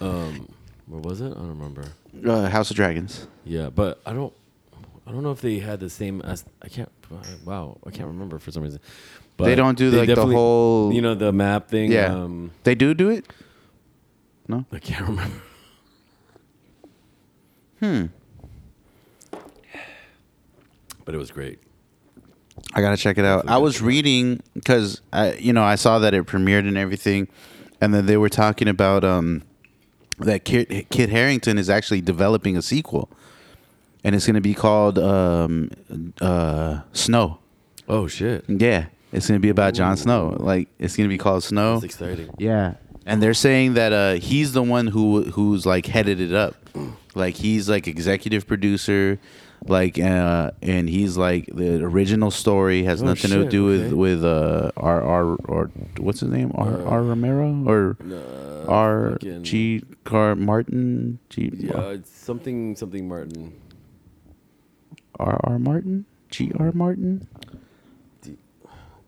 Um, where was it? I don't remember. Uh, House of Dragons. Yeah, but I don't. I don't know if they had the same as I can't. Wow, I can't remember for some reason. But They don't do, they like, the whole- You know the map thing. Yeah. Um, They do do it. No, I can't remember. Hmm. But it was great. I gotta check it out. I was reading because I, you know, I saw that it premiered and everything, and then they were talking about um that Kit, Kit Harington is actually developing a sequel, and it's gonna be called um uh Snow. Oh shit! Yeah, it's gonna be about Jon Snow. Like it's gonna be called Snow. That's exciting. Yeah, and they're saying that uh, he's the one who who's like headed it up, like he's like executive producer, like uh, and he's like the original story has Oh, nothing to do with okay. with uh R R or what's his name R R Romero or Uh, R G Car Martin G Yeah, it's something something Martin. R R Martin G R Martin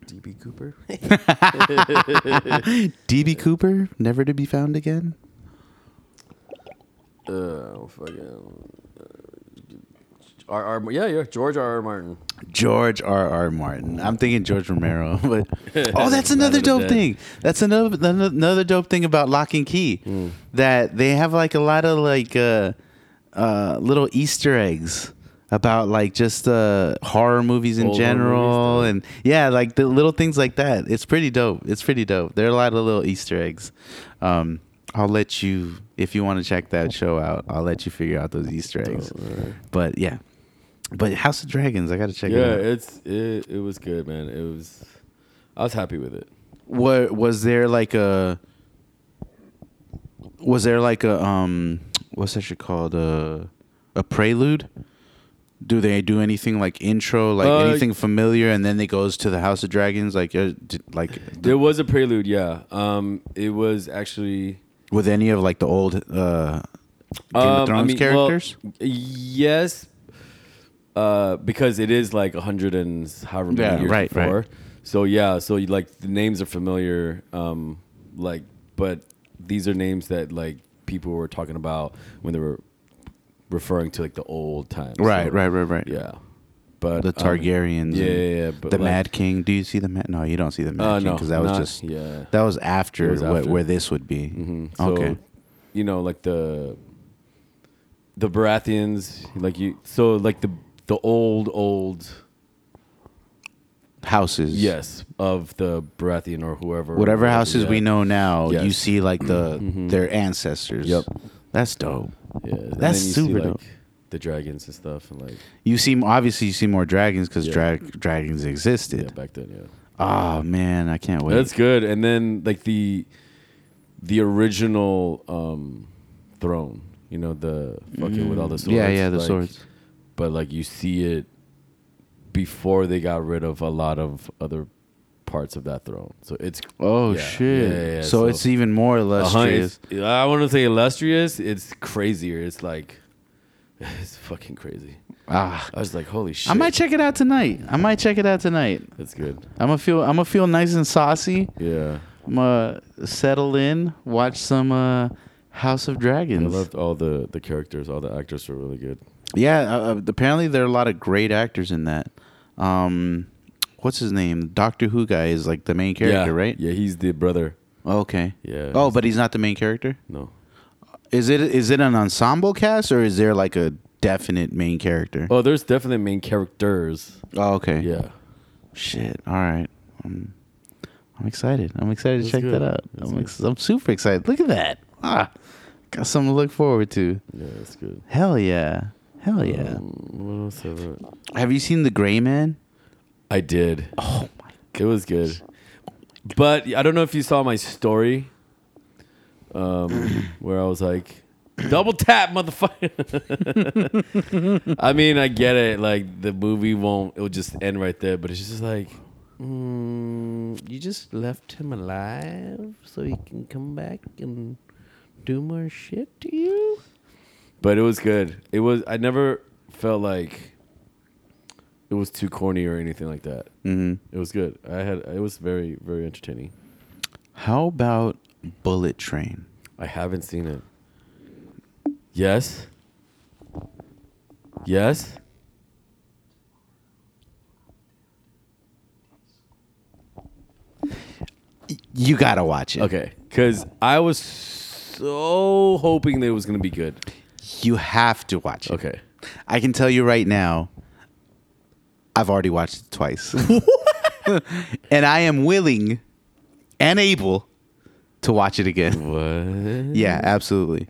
DB Cooper. DB Cooper never to be found again. uh, fucking. R. R. Yeah, yeah, George R. R. Martin. George R. R. Martin. I'm thinking George Romero, but oh, that's another dope Dead. thing. That's another another dope thing about Locke and Key Hmm. that they have like a lot of like uh, uh, little Easter eggs about like just uh, horror movies in Old general, movies, and yeah, like the little things like that. It's pretty dope. It's pretty dope. There are a lot of little Easter eggs. Um, I'll let you if you want to check that show out. I'll let you figure out those Easter eggs. alright. But yeah, but House of Dragons, I got to check Yeah, it out. it's it. It was good, man. It was. I was happy with it. What was there like a? Was there like a um? What's that shit called? A a prelude. Do they do anything like intro, like Uh, anything familiar, and then it goes to the House of Dragons, like uh, d- like There was a prelude, yeah. Um, it was actually with any of like the old uh, Game Um, of Thrones mean, well, characters? yes, uh, because it is like a hundred and however many Yeah, years right, right. before. So yeah, so you, like the names are familiar, um, like but these are names that like people were talking about when they were referring to like the old times. right, So, right, right, right. Yeah, but The um, Targaryens. yeah, and yeah, yeah, but the like- Mad King. Do you see the Mad? No, you don't see the Mad Uh, King no, because that was not- just yeah. that was after, It was what, after. where this would be. Mhm. So, Okay. you know, like the the Baratheons, like you, so like the the old old houses. yes of the Baratheon or whoever, Whatever houses we know now, you see like the their ancestors. Yep. That's dope. Yeah, and then That's you super see, dope. like, The dragons and stuff, and like You see, obviously, you see more dragons because Yeah. drag- dragons yeah, existed. back then, yeah. Oh man, I can't wait. That's good. And then like the the original um throne, you know, the fucking with all the swords. Mm. yeah, yeah, the like, swords. But like you see it before they got rid of a lot of other parts of that throne. So it's Oh yeah, shit! yeah, yeah. So, So- it's even more illustrious. I want to say illustrious. It's crazier. It's like it's fucking crazy. Ah, I was like, holy shit. I might check it out tonight. I might check it out tonight. That's good. I'm gonna feel. I'm gonna feel nice and saucy. Yeah. I'm gonna settle in, watch some uh, House of Dragons. I loved all the the characters. All the actors were really good. Yeah, uh, uh, apparently there are a lot of great actors in that. Um, what's his name? Doctor Who guy is like the main character, yeah. right? Yeah, he's the brother. Okay. Yeah. Oh, but he's not the main character. no. Is it is it an ensemble cast or is there like a definite main character? Oh, there's definitely main characters. Oh, okay. Yeah. Shit. All right. Um, I'm excited. I'm excited to check good. that out. That's I'm, ex- I'm super excited. Look at that. Ah, got something to look forward to. Yeah, that's good. Hell yeah. Hell yeah. Um, what else have I? Have you seen The Gray Man? I did. Oh my. It was good. But I don't know if you saw my story um, where I was like, double tap, motherfucker. I mean, I get it. Like, the movie won't, it'll just end right there. But it's just like, mm, you just left him alive so he can come back and do more shit to you? But it was good. It was, I never felt like it was too corny or anything like that. hmm It was good. I had it was very very entertaining. How about Bullet Train? I haven't seen it. Yes. Yes. You gotta watch it. Okay. Cuz I was so hoping that it was to be good. You have to watch it. Okay. I can tell you right now, I've already watched it twice. and I am willing and able to watch it again. What? Yeah, absolutely.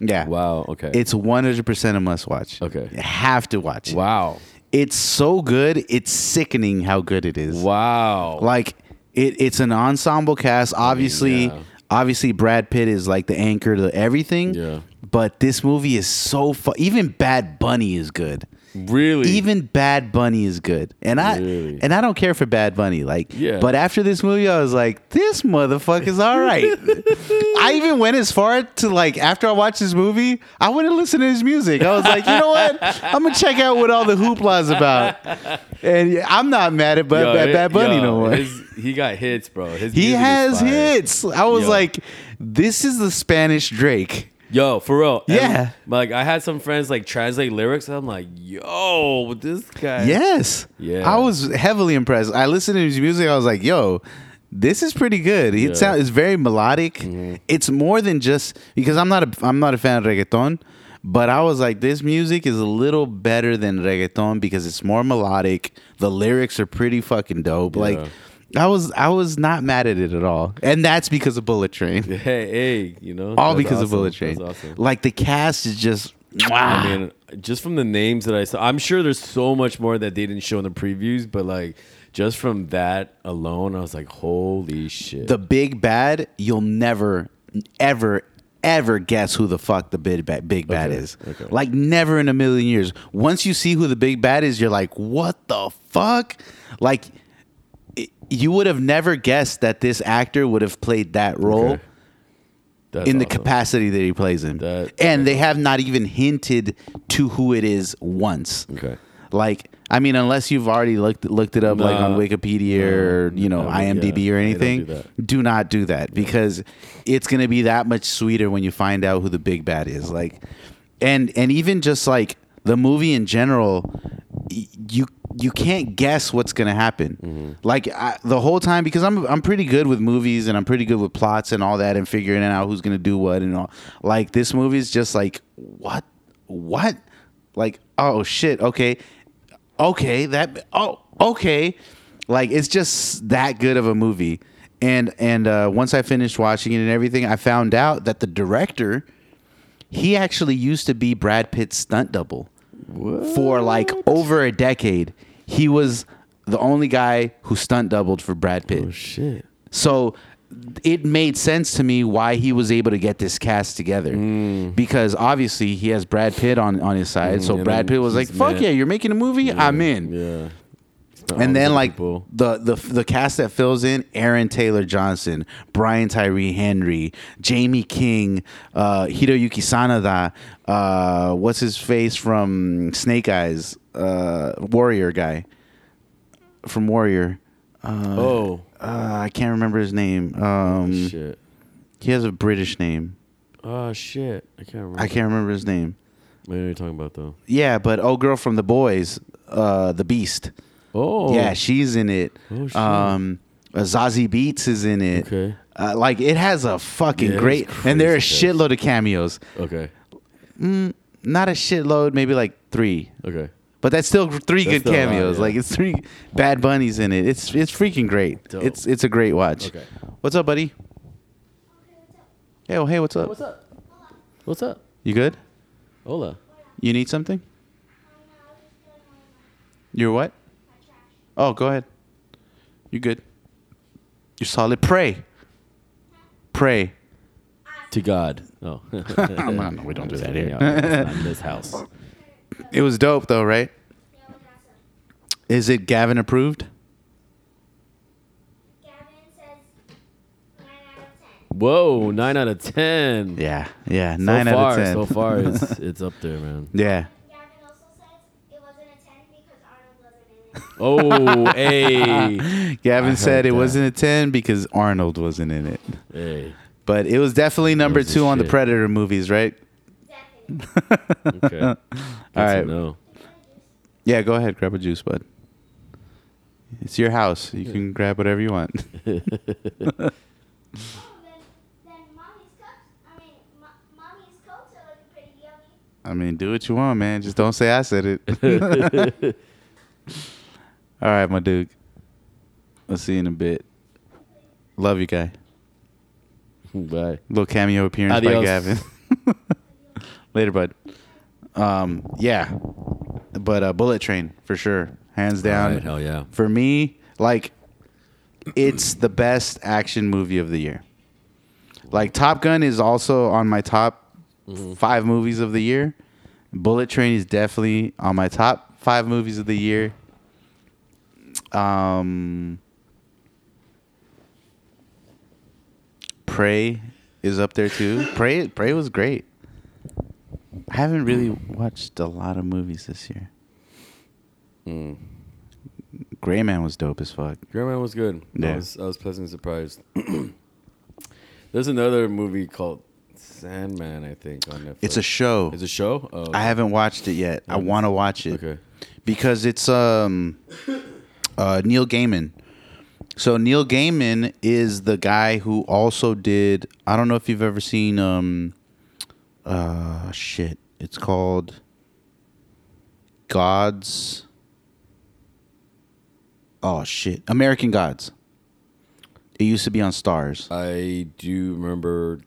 Yeah. Wow, okay. It's 100% a must watch. Okay. You have to watch it. wow. It's so good, it's sickening how good it is. Wow. Like it, it's an ensemble cast. Obviously, yeah. obviously Brad Pitt is like the anchor to everything. Yeah. But this movie is so fun. Even Bad Bunny is good. really? Even Bad Bunny is good. And I Really? and I don't care for Bad Bunny. Like Yeah. but after this movie I was like, this motherfucker's all right. I even went as far to like after I watched this movie, I went and listened to his music. I was like, you know what? I'm gonna check out what all the hoopla's about. And I'm not mad at, Bad Yo, Bad, it- Bad Bunny yo, no more. his- he got hits, bro. His he has hits. I was Yo. like, this is the Spanish Drake. Yo, for real. And, Yeah. like I had some friends like translate lyrics. And I'm like, yo, this guy. Yes. Yeah. I was heavily impressed. I listened to his music. I was like, yo, this is pretty good. It Yeah. Mm-hmm. it's very melodic. It's more than just because I'm not a I'm not a fan of reggaeton, but I was like, this music is a little better than reggaeton because it's more melodic. The lyrics are pretty fucking dope. Like Yeah. I was I was not mad at it at all. And that's because of Bullet Train. Hey, hey, you know. All because of. Bullet Train. Awesome. Like the cast is just I mean, just from the names that I saw, I'm sure there's so much more that they didn't show in the previews, but like just from that alone, I was like, holy shit. the big bad, you'll never, ever, ever guess who the fuck the big bad, big bad Okay, is. okay. Like never in a million years. Once you see who the big bad is, you're like, what the fuck? Like you would have never guessed that this actor would have played that role. Okay. In the awesome. capacity that he plays in, That- and they have not even hinted to who it is once. Okay. Like, I mean, unless you've already looked looked it up, like on Nah. Wikipedia or you know No, IMDb yeah, or they don't anything, do that. do not do that because it's gonna be that much sweeter when you find out who the big bad is. Like, and and even just like the movie in general, y- you you can't guess what's gonna happen. Mm-hmm. Like I, the whole time, because I'm I'm pretty good with movies and I'm pretty good with plots and all that and figuring out who's gonna do what and all. Like this movie is just like what what like oh shit okay okay that oh okay like it's just that good of a movie and and uh, once i finished watching it and everything i found out that the director he actually used to be brad pitt's stunt double for like over a decade he was the only guy who stunt doubled for brad pitt Oh shit. so it made sense to me why he was able to get this cast together because obviously he has Brad Pitt on, on his side. so Mm. and Brad Pitt was like, "Fuck meant- yeah, you're making a movie, I'm in." Yeah. It's not all And then like people. the the the cast that fills in: Aaron Taylor Johnson, Brian Tyree Henry, Jamie King, uh, Hiroyuki Sanada. Uh, what's his face from Snake Eyes? Uh, Warrior guy from Warrior. oh Uh, I can't remember his name. Um, shit. he has a British name. Oh shit. I can't remember. I can't remember his name. What are you talking about though? Yeah, but oh, girl from the boys, uh, the Beast. Oh. Yeah, she's in it. Oh, shit. Um, uh, Zazie Beetz is in it. Okay. Uh, like it has a fucking Yeah, great, and there are a shitload of cameos. Okay. Not a shitload, maybe like three, Okay. but that's still three That's good still a lot, cameos. yeah. Like it's three Bad Bunnies in it. It's it's freaking great. Dope. It's it's a great watch. Okay. What's up, buddy? Hey, oh, hey, what's up? What's up? What's up? You good? Hola. You need something? You're what? Oh, go ahead. You good? You're solid. Pray. Pray. To God. Oh. no, no, we don't do that here. It's not in this house. It was dope though, right? Is it Gavin approved? Gavin says 9 out of 10. Whoa, nine out of ten. Yeah, yeah, So nine far, out of ten. So far, it's it's up there, man. yeah. Gavin also says it wasn't a 10 because Arnold wasn't in it. Oh, hey, Gavin I said it that. wasn't a ten because Arnold wasn't in it, hey. but it was definitely number was two on the. Predator movies, right? Definitely. Okay. All right. Yeah, go ahead, grab a juice, bud. It's your house. You can grab whatever you want. Oh, then, then mommy's cups, I mean, mo- mommy's coats are looking pretty yummy. I mean, do what you want, man. Just don't say I said it. All right, my dude. I'll see you in a bit. Love you, guy. Bye. Little cameo appearance by Gavin. Later, bud. Um, yeah, but uh, Bullet Train for sure, hands down. Alright, hell yeah. For me, like, it's the best action movie of the year. Like Top Gun is also on my top five movies of the year. Bullet Train is definitely on my top five movies of the year. Um, Prey is up there too. Prey, Prey was great. I haven't really watched a lot of movies this year. Mm. Gray Man was dope as fuck. Gray Man was good. Yeah. I was I was pleasantly surprised. There's another movie called Sandman, I think, on Netflix. It's a show. It's a show. Oh, I haven't watched it yet. I want to watch it Okay. because it's um uh, Neil Gaiman. So Neil Gaiman is the guy who also did. I don't know if you've ever seen um uh shit. It's called Gods. Oh shit, American Gods. It used to be on Starz. I do remember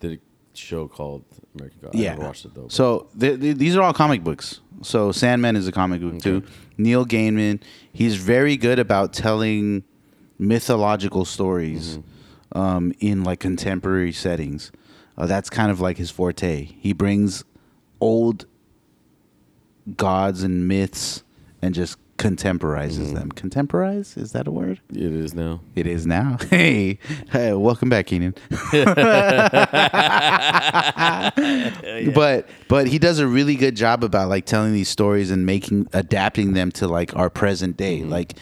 the show called American Gods. Yeah. never watched it though. but- So th- th- these are all comic books. So Sandman is a comic book too. Neil Gaiman, he's very good about telling mythological stories Mm-hmm. um, in like contemporary settings. Uh, that's kind of like his forte. He brings old gods and myths and just contemporizes Mm-hmm. them. Contemporize is that a word? it is now. It is now. Hey, hey welcome back, Keenan. But but he does a really good job about like telling these stories and making adapting them to like our present day, like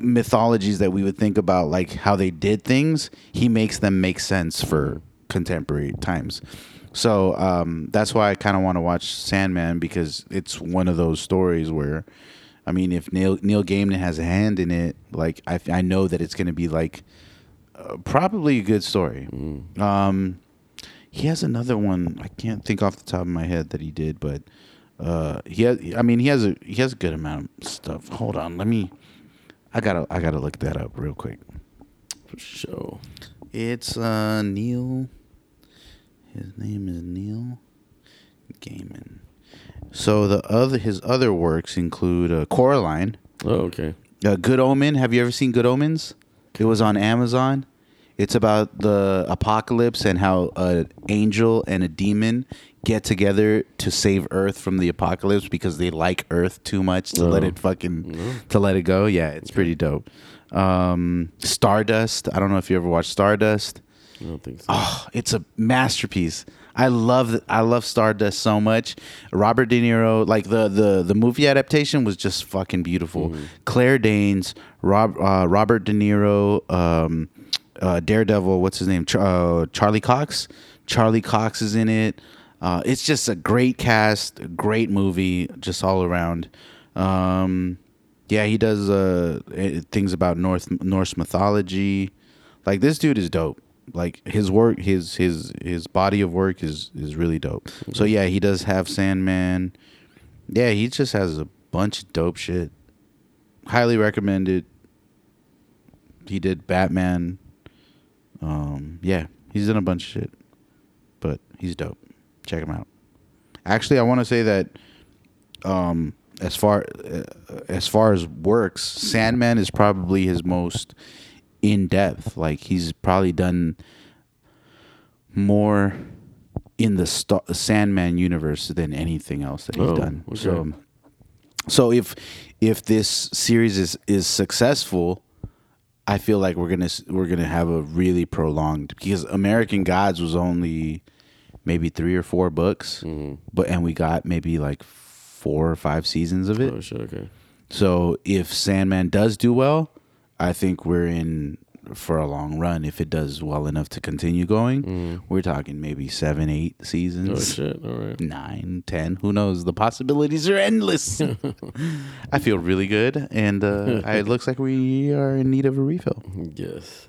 mythologies that we would think about like how they did things. He makes them make sense for contemporary times. So um, that's why I kind of want to watch Sandman because it's one of those stories where I mean, if Neil Neil Gaiman has a hand in it, like I, I know that it's going to be like uh, probably a good story. Um, he has another one. I can't think off the top of my head that he did, but uh, he has. I mean, he has a he has a good amount of stuff. Hold on, let me. I gotta I gotta look that up real quick. For sure. It's uh Neil. His name is Neil Gaiman. So the other his other works include uh, Coraline, Oh, okay. uh, Good Omen. Have you ever seen Good Omens? It was on Amazon. It's about the apocalypse and how an angel and a demon get together to save Earth from the apocalypse because they like Earth too much to let Oh. it fucking to let it go. Yeah, it's pretty dope. Um, Stardust. I don't know if you ever watched Stardust. I don't think so. Oh, it's a masterpiece. I love I love Stardust so much. Robert De Niro, like the the the movie adaptation was just fucking beautiful. Claire Danes, Rob uh, Robert De Niro, um, uh, Daredevil. What's his name? Ch- uh, Charlie Cox. Charlie Cox is in it. Uh, it's just a great cast, great movie, just all around. Um, yeah, he does uh, eh, things about North Norse mythology. Like this dude is dope. Like his work, his his his body of work is is really dope. So yeah, he does have Sandman. Yeah, he just has a bunch of dope shit. Highly recommended. He did Batman. Um, yeah, he's done a bunch of shit, but he's dope. Check him out. Actually, I want to say that um, as far uh, as far as works, Sandman is probably his most in depth. Like he's probably done more in the Star- Sandman universe than anything else that he's Oh, done. okay. So, so if if this series is is successful, I feel like we're gonna we're gonna have a really prolonged because American Gods was only maybe three or four books, Mm-hmm. but and we got maybe like four or five seasons of it. Oh, shit. Okay. So if Sandman does do well, I think we're in for a long run. If it does well enough to continue going, we're talking maybe seven, eight seasons, Oh shit. All right. nine, ten. Who knows? The possibilities are endless. I feel really good, and uh, it looks like we are in need of a refill. Yes.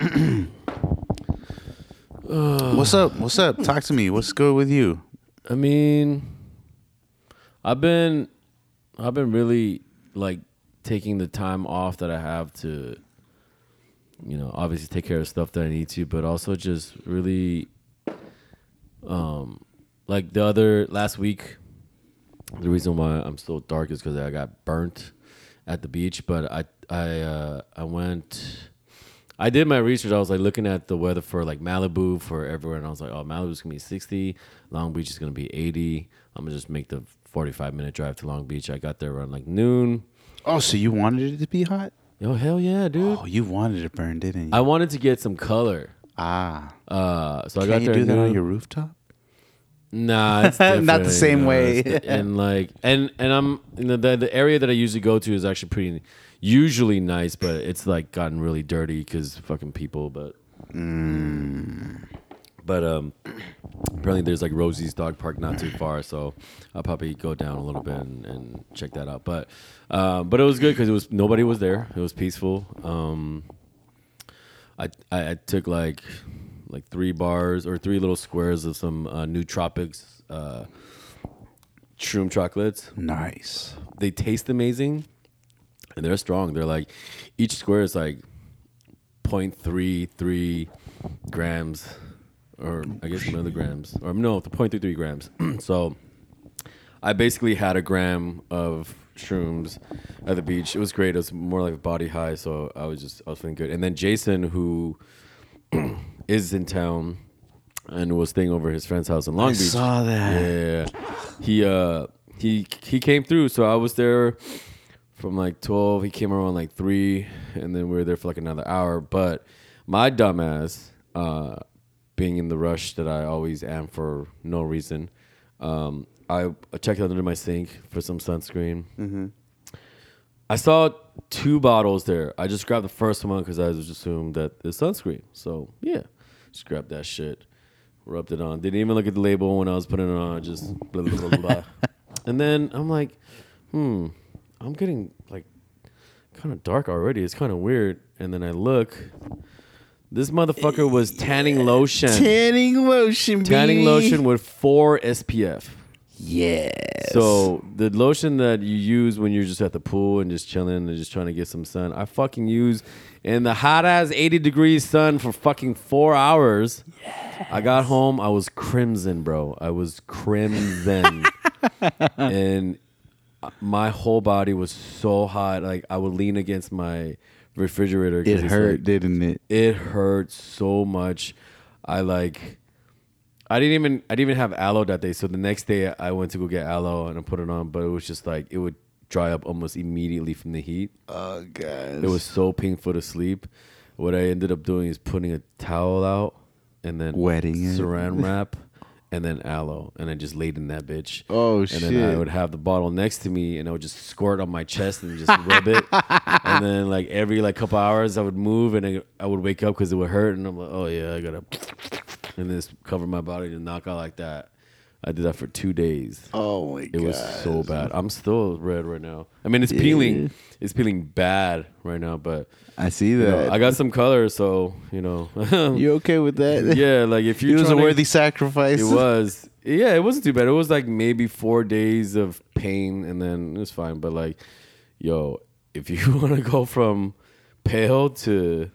What's up? What's up? Talk to me. What's good with you? I mean, I've been, I've been really like taking the time off that I have to, you know, obviously take care of stuff that I need to, but also just really, um, like the other last week. The reason why I'm so dark is because I got burnt at the beach, but I I uh, I went. I did my research. I was like looking at the weather for like Malibu for everywhere, and I was like, oh, Malibu's gonna be 60, Long Beach is gonna be 80. I'm gonna just make the 45 minute drive to Long Beach. I got there around like noon. Oh, so you wanted it to be hot? Oh hell yeah, dude! Oh, you wanted it burned, didn't you? I wanted to get some color. ah, Uh, so I can got you there. do that on your rooftop? Nah, it's Not the same you know, way. and like, and and I'm you know, the the area that I usually go to is actually pretty, usually nice, but it's like gotten really dirty because fucking people. But, but um, apparently there's like Rosie's Dog Park not too far, so I'll probably go down a little bit and, and check that out. But, um, but it was good because it was nobody was there. It was peaceful. Um, I, I I took like like three bars or three little squares of some uh, new tropics uh, shroom chocolates. Nice. They taste amazing, and they're strong. They're like each square is like 0.33 grams, or I guess milligrams, or no, 0.33 grams. so I basically had a gram of shrooms at the beach. It was great. It was more like a body high, so I was just I was feeling good. And then Jason, who is in town and was staying over at his friend's house in Long I Beach. saw that. Yeah, he uh he he came through. So I was there from like twelve. He came around like three, and then we were there for like another hour. But my dumbass, uh, being in the rush that I always am for no reason, um, I checked under my sink for some sunscreen. I saw two bottles there. I just grabbed the first one because I just assumed that it's sunscreen. So yeah, just grabbed that shit, rubbed it on. Didn't even look at the label when I was putting it on. Just blah blah blah blah. and then I'm like, hmm. I'm getting like kind of dark already. It's kind of weird. And then I look. This motherfucker eh, was tanning lotion. Tanning lotion, tanning baby. lotion with four SPF. Yes. So the lotion that you use when you're just at the pool and just chilling and just trying to get some sun, I fucking use in the hot ass 80 degrees sun for fucking four hours. I got home, I was crimson, bro. I was crimson, and uh, my whole body was so hot. Like I would lean against my refrigerator. it hurt, like- didn't it? it hurt so much. I like. I didn't even. I didn't even have aloe that day. So the next day, I went to go get aloe and I put it on, but it was just like it would dry up almost immediately from the heat. Oh god. It was so painful to sleep. What I ended up doing is putting a towel out and then Wetting it. saran wrap and then aloe and I just laid in that bitch. Oh, shit. and then I would have the bottle next to me and I would just squirt on my chest and just rub it. And then like every like couple hours I would move and I, I would wake up because it would hurt and I'm like, oh yeah, I gotta and then just cover my body to knock out like that. I did that for two days. Oh my god. It was so bad. I'm still red right now. I mean, it's peeling. It's peeling bad right now, but I see you know, that. I got some color, so you know. you okay with that? yeah, like if you It was a worthy sacrifice. It was. Yeah, it wasn't too bad. It was like maybe four days of pain, and then it was fine. But like, yo, if you want to go from pale to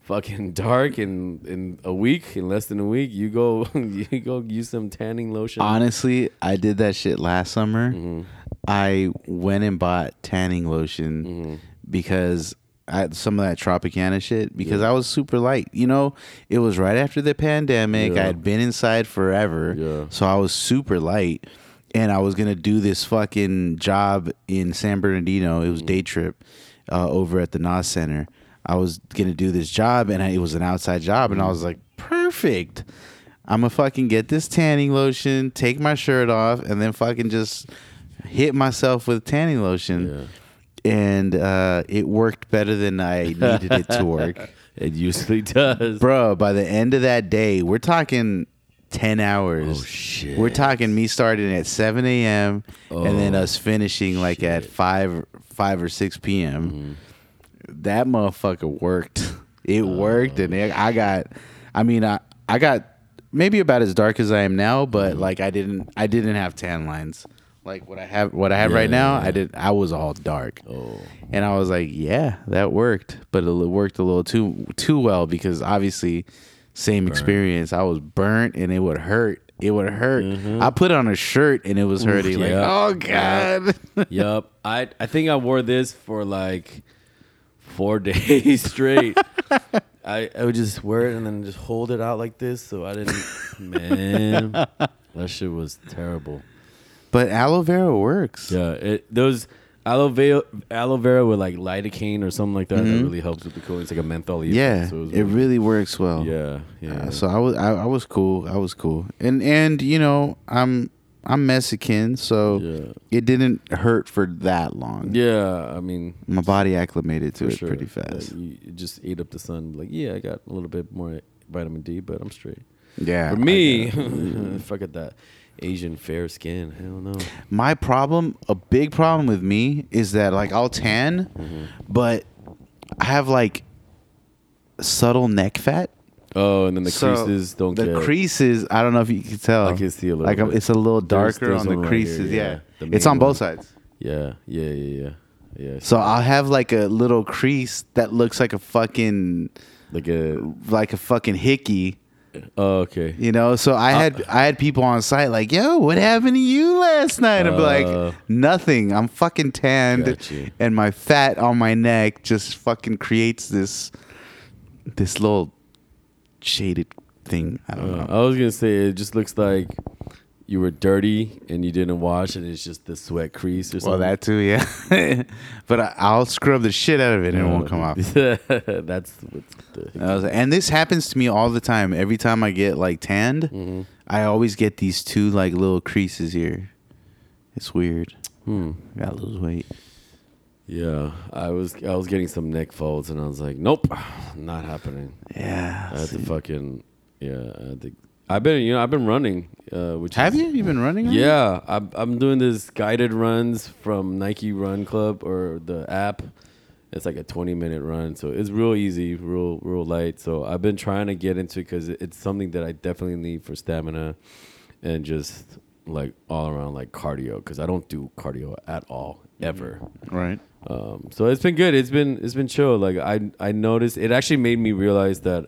fucking dark in in a week, in less than a week, you go you go use some tanning lotion. Honestly, I did that shit last summer. Mm-hmm. I went and bought tanning lotion Mm-hmm. because I had some of that Tropicana shit because I was super light. You know, it was right after the pandemic. Yeah. I had been inside forever. Yeah. So I was super light. And I was gonna do this fucking job in San Bernardino. It was day trip uh, over at the NOS Center. I was gonna do this job, and I, it was an outside job, and I was like, perfect. I'm gonna fucking get this tanning lotion, take my shirt off, and then fucking just hit myself with tanning lotion. And uh, it worked better than I needed it to work. It usually does. Bro, by the end of that day, we're talking 10 hours. Oh, shit. We're talking me starting at 7 a.m. and then Oh, us finishing like at 5, 5 or 6 p.m. Mm-hmm. That motherfucker worked. It worked. Oh. And it- I got, I mean, I, I got maybe about as dark as I am now, Mm-hmm. but like I didn't, I didn't have tan lines. Like what I have, what I have Yeah, right now, yeah, I did. I was all dark. Oh. And I was like, yeah, that worked, but it worked a little too too well because obviously, same experience. I was burnt and it would hurt. It would hurt. Mm-hmm. I put on a shirt and it was hurting. Like, yeah. oh god. yup. I I think I wore this for like four days straight. I, I would just wear it and then just hold it out like this, so I didn't. Man, that shit was terrible. But aloe vera works. Yeah, it those aloe vera, aloe vera with like lidocaine or something like that. That really helps with the cooling. It's like a menthol. Mm-hmm. Yeah, so was it really works well. Yeah, yeah. Uh, so I was I, I was cool. I was cool. And and you know I'm I'm Mexican, so Yeah. it didn't hurt for that long. yeah, I mean, My body acclimated to it sure. pretty fast. you, you just ate up the sun. Like, yeah, I got a little bit more vitamin D, but I'm straight. Yeah. For me, it. fuck at that Asian fair skin. Hell no. My problem, a big problem with me is that like I'll tan, Mm-hmm. but I have like subtle neck fat. Oh, and then the So, creases don't the get. creases. I don't know if you can tell. I can see a little Like bit. it's a little darker there's on the one right here, creases. yeah. yeah, The it's on both sides. yeah, yeah, yeah, yeah, yeah. So I'll have like a little crease that looks like a fucking like a. like a fucking hickey. Oh, okay. You know, so I had I had people on site like, "Yo, what happened to you last night?" I'm Uh, like, "Nothing. I'm fucking tanned, and my fat on my neck just fucking creates this this little shaded thing. I don't Uh, know. I was gonna say it just looks like you were dirty and you didn't wash, and it's just the sweat crease or something. Well, that too, yeah. but I, I'll scrub the shit out of it, and it won't come off. That's what's the. And this happens to me all the time. Every time I get like tanned, Mm-hmm. I always get these two like little creases here. It's weird. Hmm. I gotta lose weight. Yeah, I was I was getting some neck folds, and I was like, nope, not happening. Yeah. I had to fucking yeah, I had to I've been, you know, I've been running. Uh, which Have is- you? You been running? already? Yeah, I'm I'm doing this guided runs from Nike Run Club or the app. It's like a 20 minute run, so it's real easy, real real light. So I've been trying to get into because it's something that I definitely need for stamina and just like all around like cardio because I don't do cardio at all ever. Right. Um, so it's been good. It's been it's been chill. Like I I noticed it actually made me realize that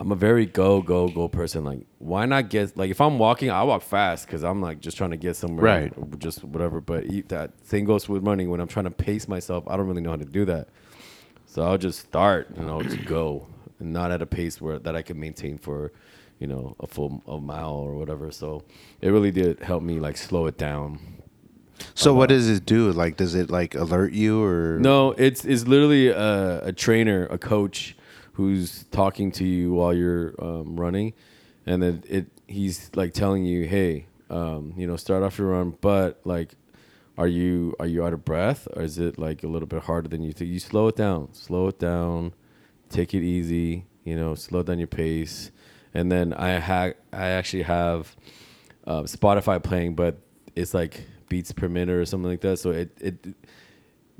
I'm a very go go go person. Like why not get like if I'm walking, I walk fast because I'm like just trying to get somewhere, Right. Just whatever. But that thing goes with running. When I'm trying to pace myself, I don't really know how to do that. So I'll just start and I'll just go, and not at a pace where that I can maintain for, you know, a full a mile or whatever. So it really did help me like slow it down. So what uh-huh. does it do? Like, does it like alert you or No, it's it's literally a, a trainer, a coach who's talking to you while you're um, running, and then it he's like telling you, hey, um, you know, start off your run, but like, are you are you out of breath, or is it like a little bit harder than you think? You slow it down, slow it down, take it easy, you know, slow down your pace, and then I ha- I actually have uh, Spotify playing, but it's like beats per minute or something like that. So it it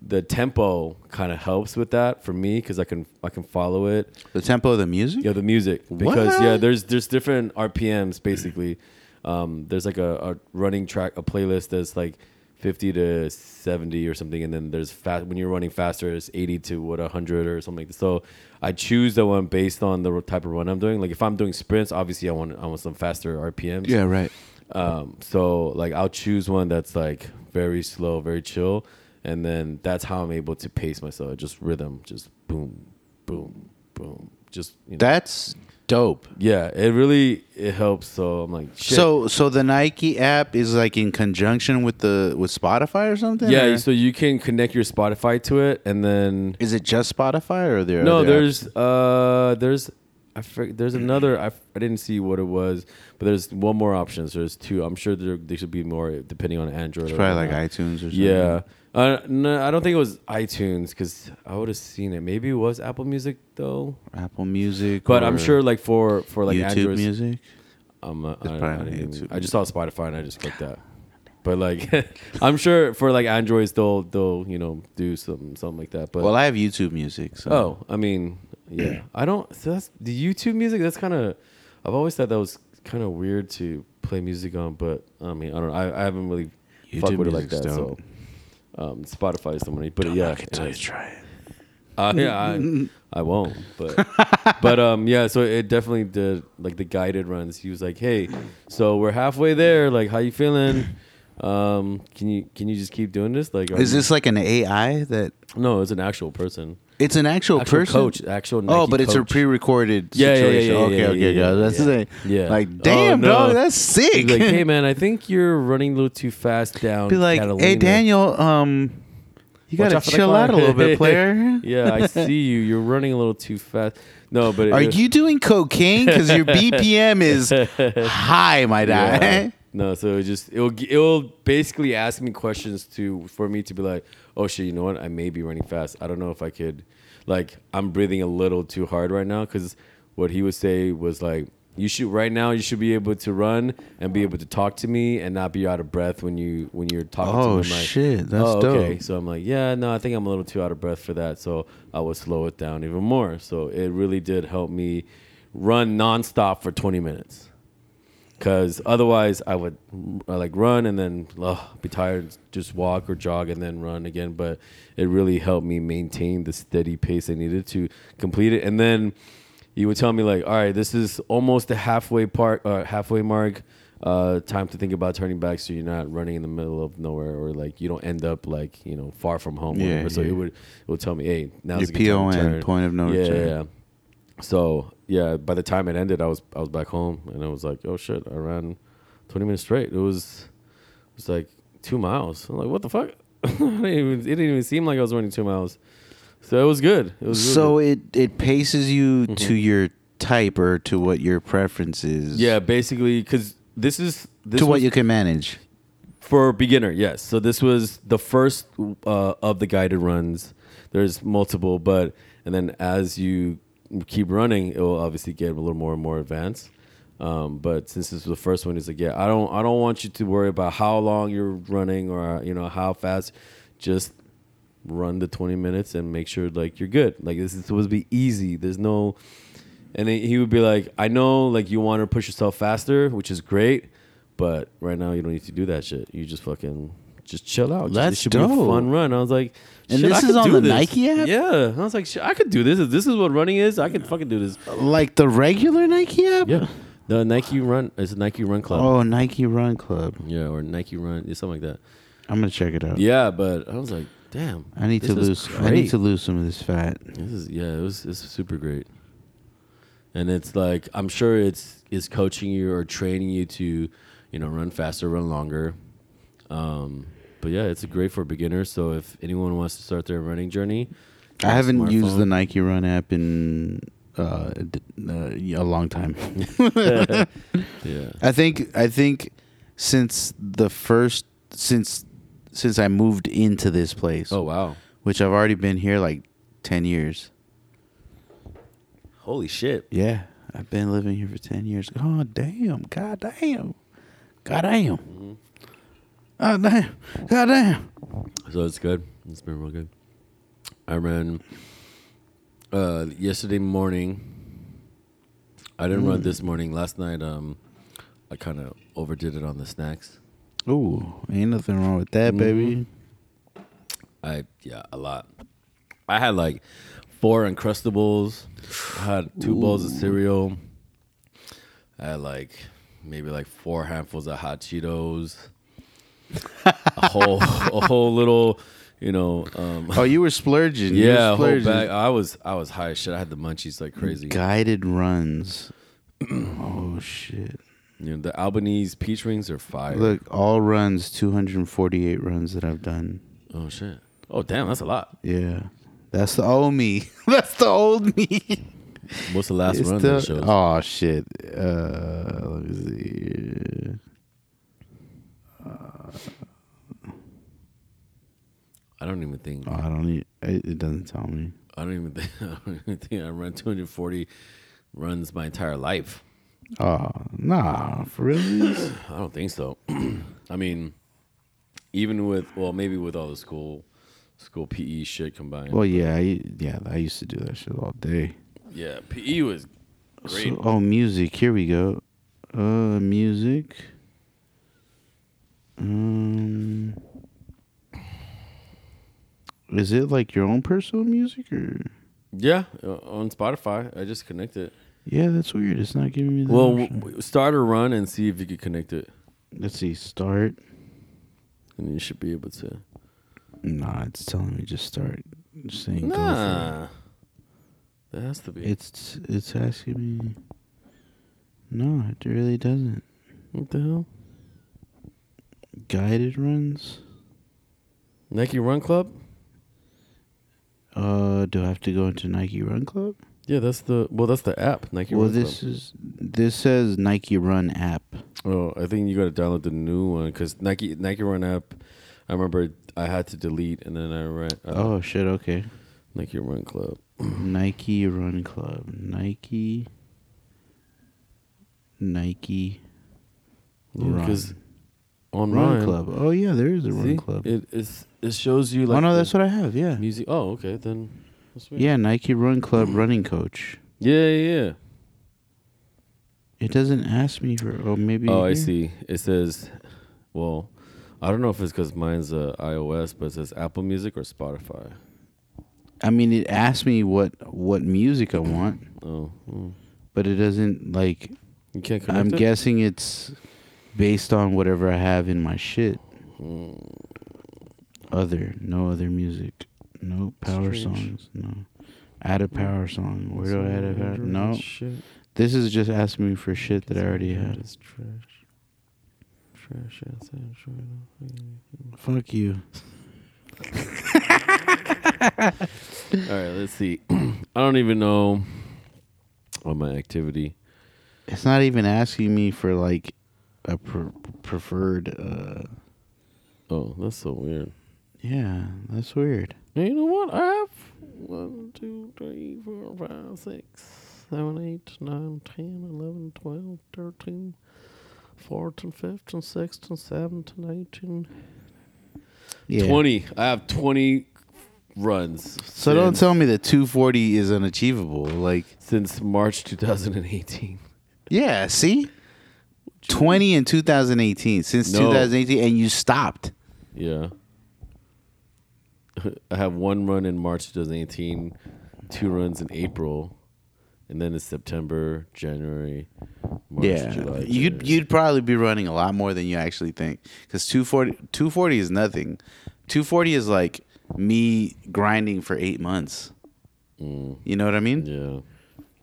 the tempo kind of helps with that for me because I can I can follow it. the tempo of the music? Yeah, the music because yeah, there's there's different RPMs basically. Um, there's like a, a running track, a playlist that's like 50 to 70 or something, and then there's fast when you're running faster, it's 80 to what 100 or something like that. So I choose the one based on the type of run I'm doing. Like if I'm doing sprints, obviously I want I want some faster RPMs. Yeah, right. Um, so like I'll choose one that's like very slow, very chill, and then that's how I'm able to pace myself. Just rhythm, just boom, boom, boom. Just you know. That's dope. yeah, it really it helps. So I'm like, shit. So so the Nike app is like in conjunction with the with Spotify or something? yeah, or- so you can connect your Spotify to it, and then is it just Spotify or there? no, there's uh, there's I forget, there's another I, f- I didn't see what it was, but there's one more option. So there's two. I'm sure there, there should be more depending on Android. It's or probably like iTunes or something. Yeah. Uh, no, I don't think it was iTunes because I would have seen it. Maybe it was Apple Music though. Apple Music. But I'm sure like for for like YouTube Android, Music. um, uh, I, probably I, YouTube I just saw Spotify and I just clicked that. But like, I'm sure for like Androids they'll they'll you know do some something like that. But Well, I have YouTube Music. So. oh, I mean, yeah, I don't. So that's the YouTube music. That's kind of. I've always thought that was kind of weird to play music on, but I mean, I don't. know. I, I haven't really fucked YouTube with it like that. dope. So, um, Spotify is the money, but yeah, I can tell it you try it. Uh, yeah, I, I won't. But but um yeah, so it definitely did like the guided runs. He was like, "Hey, so we're halfway there. Like, how you feeling? Um, can you can you just keep doing this? Like, are Is you-" this like an AI that? no? It's an actual person, It's an actual, actual person. coach, actual. Nike oh, but it's a coach. pre-recorded Yeah, yeah, yeah, situation. yeah, okay, yeah, okay, yeah, yeah, That's yeah. the thing. Yeah. Like, damn, Oh, no. dog, that's sick. He's like, "Hey man, I think you're running a little too fast down." Be like, hey, Catalina." Daniel, um, you Watch gotta out for the chill car." out a little bit, player. yeah, I see you. You're running a little too fast. No, but Are it, you doing cocaine? Because your BPM is high, my Yeah. guy. No, so it just it'll it'll basically ask me questions to for me to be like, oh shit, you know what? I may be running fast. I don't know if I could, like, I'm breathing a little too hard right now because what he would say was like, you should right now you should be able to run and be able to talk to me and not be out of breath when you when you're talking Oh, to me. Oh, like, shit, that's oh, okay. dope. So I'm like, yeah, no, I think I'm a little too out of breath for that. So I would slow it down even more. So it really did help me run nonstop for 20 minutes because otherwise I would uh, like run and then ugh, be tired, just walk or jog and then run again. But it really helped me maintain the steady pace I needed to complete it. And then you would tell me like, all right, this is almost the halfway part, uh, halfway mark. Uh, time to think about turning back so you're not running in the middle of nowhere or like you don't end up like you know far from home. or Yeah. So yeah. it would it would tell me, hey, now Your PON, point of no yeah, return. Yeah, yeah. So yeah, by the time it ended, I was I was back home, and I was like, oh shit, I ran twenty minutes straight. It was it was like two miles. I'm like, what the fuck? Didn't even, it didn't even seem like I was running two miles. So it was good. It was really So good. it it paces you to your type or to what your preference is. yeah, basically, because this is this to what you can manage. For a beginner, yes. So this was the first uh, of the guided runs. There's multiple, but and then as you keep running, it will obviously get a little more and more advanced. Um, but since this was the first one, he's like, yeah, I don't, I don't want you to worry about how long you're running or you know how fast. Just run the 20 minutes and make sure like you're good. Like this is supposed to be easy. There's no, and he would be like, I know like you want to push yourself faster, which is great, but right now you don't need to do that shit. You just fucking just chill out. Just- That's it should be a dope. fun run. I was like, And shit, this I is on do the this. Nike app? Yeah, I was like, shit, I could do this. If this is what running is, I can fucking do this. Like the regular Nike app? Yeah, the Nike Run. It's a Nike Run Club. Oh, Nike Run Club. Yeah, or Nike Run, yeah, something like that. I'm gonna check it out. Yeah, but I was like, damn. I need to is lose. I need great. to lose some of this fat. This is yeah, it was it's super great. And it's like I'm sure it's is coaching you or training you to, you know, run faster, run longer. Um, but yeah, it's great for beginners. So if anyone wants to start their running journey, I haven't used the. Nike Run app in uh, uh, a long time. yeah. I think I think since the first since since I moved into this place, Oh wow. which I've already been here like ten years. Holy shit. Yeah, I've been living here for ten years. Oh damn! God damn! God damn! Mm-hmm. God damn! God damn! So it's good. It's been real good. I ran uh yesterday morning. I didn't run this morning. Last night, um, I kind of overdid it on the snacks. Ooh, ain't nothing wrong with that, baby. I yeah, a lot. I had like four uncrustables. I had two bowls of cereal. I had like maybe like four handfuls of hot Cheetos. a whole a whole little, you know, um Oh, you were splurging. You were yeah, whole splurging. bag. I was I was high as shit. I had the munchies like crazy. Guided runs. oh shit! You know, the Albanese peach rings are fire. Look, all runs, two hundred and forty-eight runs that I've done. Oh shit. Oh damn, that's a lot. Yeah, that's the old me. that's the old me. What's the last It's run the- that shows? Oh shit! Uh, let me see. I don't even think Oh, I don't need. It, it doesn't tell me. I don't even think I don't even think I run 240 runs my entire life. Oh nah, for real? I don't think so. I mean, even with well, maybe with all the school school PE shit combined. well, yeah, I, yeah. I used to do that shit all day. yeah, PE was great. So, oh, music. Here we go. Uh, music. Um, is it like your own personal music or? yeah, uh, on Spotify, I just connect it. Yeah, that's weird. It's not giving me the. Well, option. w- start a run and see if you can connect it, let's see. Start. and you should be able to. Nah, it's telling me just start. Just saying Nah, that has to be. It's it's asking me. No, it really doesn't. what the hell? Guided runs. Nike Run Club? Uh, do I have to go into Nike Run Club? Yeah, that's the well, that's the app. Nike well, Run this Club. is this says Nike Run app. Oh, I think you got to download the new one because Nike Nike Run app. I remember I had to delete, and then I ran. Uh, Oh shit! Okay, Nike Run Club. Nike Run Club. Nike. Nike Because Run. on Run Club. Oh yeah, there is a see, Run Club. It is it shows you like oh no, the that's what I have. Yeah, music. Oh, okay, then. that's sweet. yeah. Nike Run Club running coach. Yeah, yeah. yeah. It doesn't ask me for. Oh, maybe. Oh, I see. It says, well, I don't know if it's because mine's uh, iOS, but it says Apple Music or Spotify. I mean, it asks me what what music I want, Oh, mm. but it doesn't like. you can't connect I'm it? guessing it's based on whatever I have in my shit. Mm. Other, no other music, no power Strange. songs, no. Add a power song. Where do I add a power? No, Shit. this is just asking me for shit that I already had. It's trash. Trash ass. Fuck you. All right, let's see. I don't even know on my activity. It's not even asking me for like a pre- preferred. uh Oh, that's so weird. Yeah, that's weird. You know what? I have one, two, three, four, five, six, 7, 8, 9, 10, 11, 12, 13, 14, 15, 16, 17, 18, Yeah. 20. I have 20 runs. So don't tell me that 240 is unachievable. Like, Since March 2018. yeah, see? 20 in 2018, since No. 2018, and you stopped. Yeah. I have one run in March 2018, two runs in April, and then it's September, January, March, yeah, July. you'd January. you'd probably be running a lot more than you actually think because 240 240 is nothing. 240 is like me grinding for eight months. Mm, You know what I mean? yeah.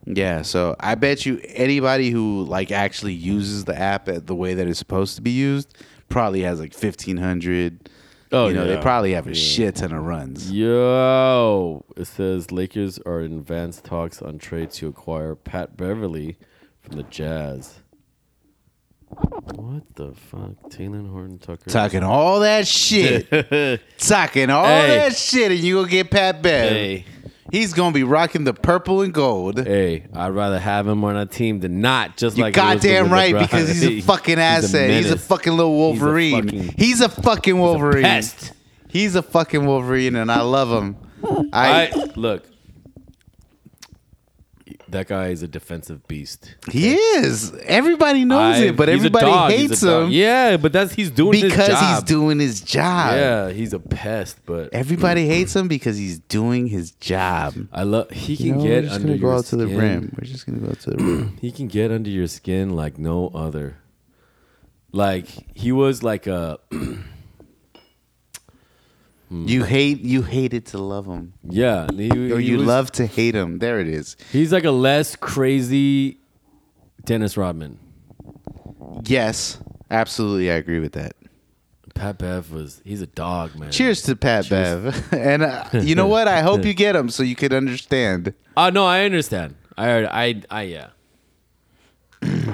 Yeah. So I bet you anybody who like actually uses the app at the way that it's supposed to be used probably has like 1500. Oh, you know, yeah. they probably have a Yeah. shit ton of runs. Yo, it says Lakers are in advanced talks on trade to acquire Pat Beverley from the Jazz. What the fuck? Talen Horton Tucker. Talking all that shit, talking all Hey. that shit, and you gonna get Pat Bev. hey, He's gonna be rocking the purple and gold. hey, I'd rather have him on a team than not. Just You're like goddamn right LeBron. because he's a fucking asset. He's a, menace. fucking little He's a Wolverine. fucking- He's a fucking Wolverine. pest. He's a fucking Wolverine, and I love him. I, I look. That guy is a defensive beast. he is. Everybody knows I- it, but he's a everybody dog. He's hates a dog. him Yeah, but that's he's doing his because job. he's doing his job. Yeah, he's a pest. But Everybody mm. hates him because he's doing his job. I love. He can You know, get we're just under gonna go your out to the skin. rim. We're just gonna go out to the rim. He can get under your skin like no other. Like he was like a you hate you hated to love him, yeah. He, or he you was- love to hate him. There it is. He's like a less crazy Dennis Rodman. Yes, absolutely, I agree with that. Pat Bev was. He's a dog, man. Cheers to Pat. Bev. and uh, you know what? I hope you get him so you can understand. Oh no, I understand. I heard. I. I yeah.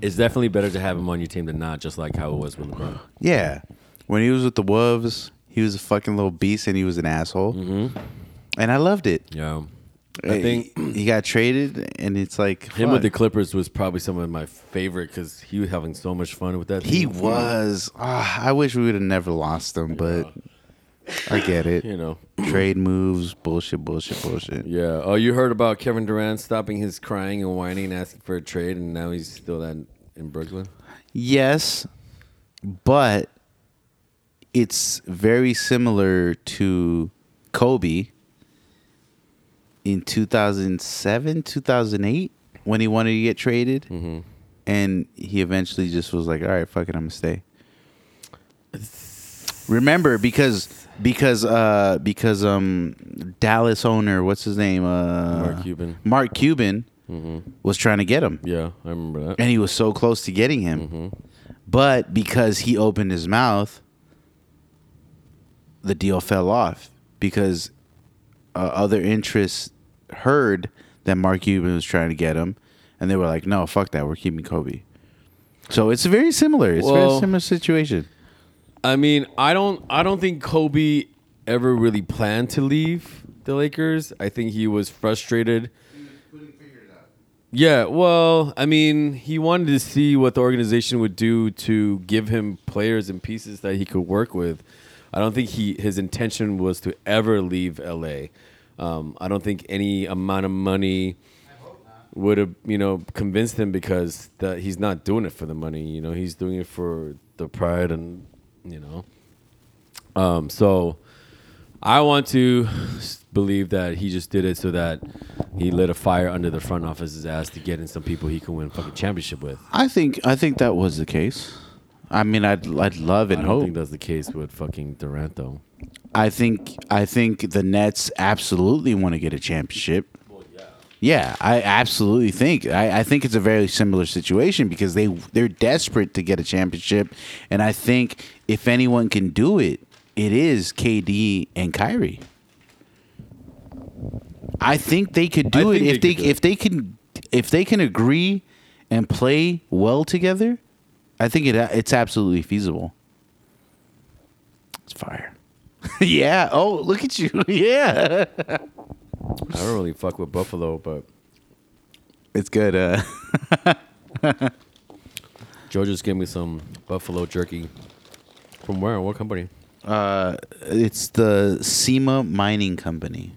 it's definitely better to have him on your team than not. Just like how it was with LeBron. Yeah. When he was with the Wolves, he was a fucking little beast and he was an asshole. Mm-hmm. And I loved it. Yeah. I think he, got traded and it's like him with the. Clippers was probably some of my favorite because he was having so much fun with that. he team. was. ah, I wish we would have never lost him, but I get it. You know. Trade moves, bullshit, bullshit, bullshit. Yeah. Oh, you heard about Kevin Durant stopping his crying and whining and asking for a trade, and now he's still that in Brooklyn. Yes, but it's very similar to Kobe in 2007, 2008 when he wanted to get traded. Mm-hmm. And he eventually just was like, all right, fuck it, I'm going to stay. Remember, because because uh because um Dallas owner, what's his name? Uh Mark Cuban. Mark Cuban Mm-hmm. was trying to get him. Yeah, I remember that. And he was so close to getting him. Mm-hmm. But because he opened his mouth, the deal fell off because uh, other interests heard that Mark Cuban was trying to get him, and they were like, "No, fuck that. We're keeping Kobe." So it's very similar. It's a very similar situation. I mean, I don't, I don't think Kobe ever really planned to leave the Lakers. I think he was frustrated. Yeah, well, I mean, he wanted to see what the organization would do to give him players and pieces that he could work with. I don't think he his intention was to ever leave LA. Um, I don't think any amount of money would have you know convinced him because that he's not doing it for the money. You know, he's doing it for the pride and you know. Um, so I want to believe that he just did it so that he lit a fire under the front office's ass to get in some people he can win fucking championship with. I think I think that was the case. I mean, I'd I'd love I and don't hope. think that's the case with fucking Durant though. I think I think the Nets absolutely want to get a championship. Yeah, I absolutely think. I, I think it's a very similar situation because they they're desperate to get a championship, and I think if anyone can do it, it is KD and Kyrie. I think they could do I it think if they they could do if they can if they can agree and play well together. I think it it's absolutely feasible. It's fire. yeah. Oh, look at you. yeah. I don't really fuck with Buffalo, but It's good. Uh, Joe just gave me some buffalo jerky. From where? What company? uh, it's the SEMA Mining Company.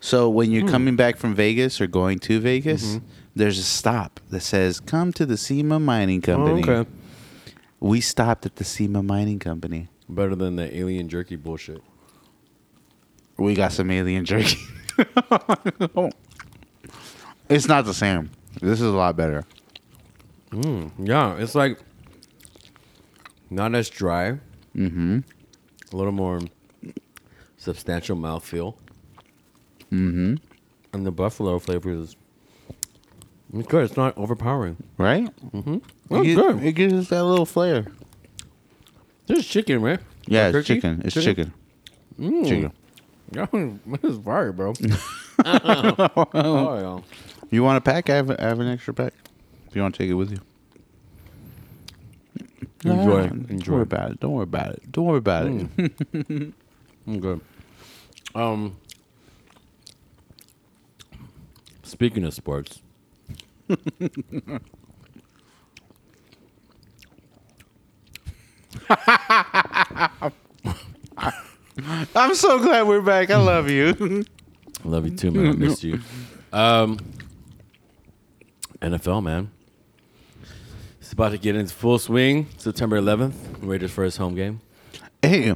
So when you're coming back from Vegas or going to Vegas, there's a stop that says "Come to the SEMA Mining Company." Oh, okay. We stopped at the SEMA Mining Company. Better than the alien jerky bullshit. We got some alien jerky. it's not the same. This is a lot better. Yeah, it's like not as dry. Mm-hmm. A little more substantial mouthfeel. Mm-hmm. And the buffalo flavor is it's good. It's not overpowering. Right? Oh, it, gi- good. it gives us that little flair. This is chicken, right? Yeah, Or it's turkey? chicken. It's chicken. Chicken. Yeah, this is fire, bro. oh, You want a pack? I have, I have an extra pack. If you want to take it with you. Enjoy. Ah, Don't Enjoy. worry about it. Don't worry about it. Don't worry about it. I'm good. Um, speaking of sports, I'm so glad we're back. I love you. I love you too, man. I missed you. Um, NFL, man. It's about to get into full swing. September 11th, Raiders' first home game. hey,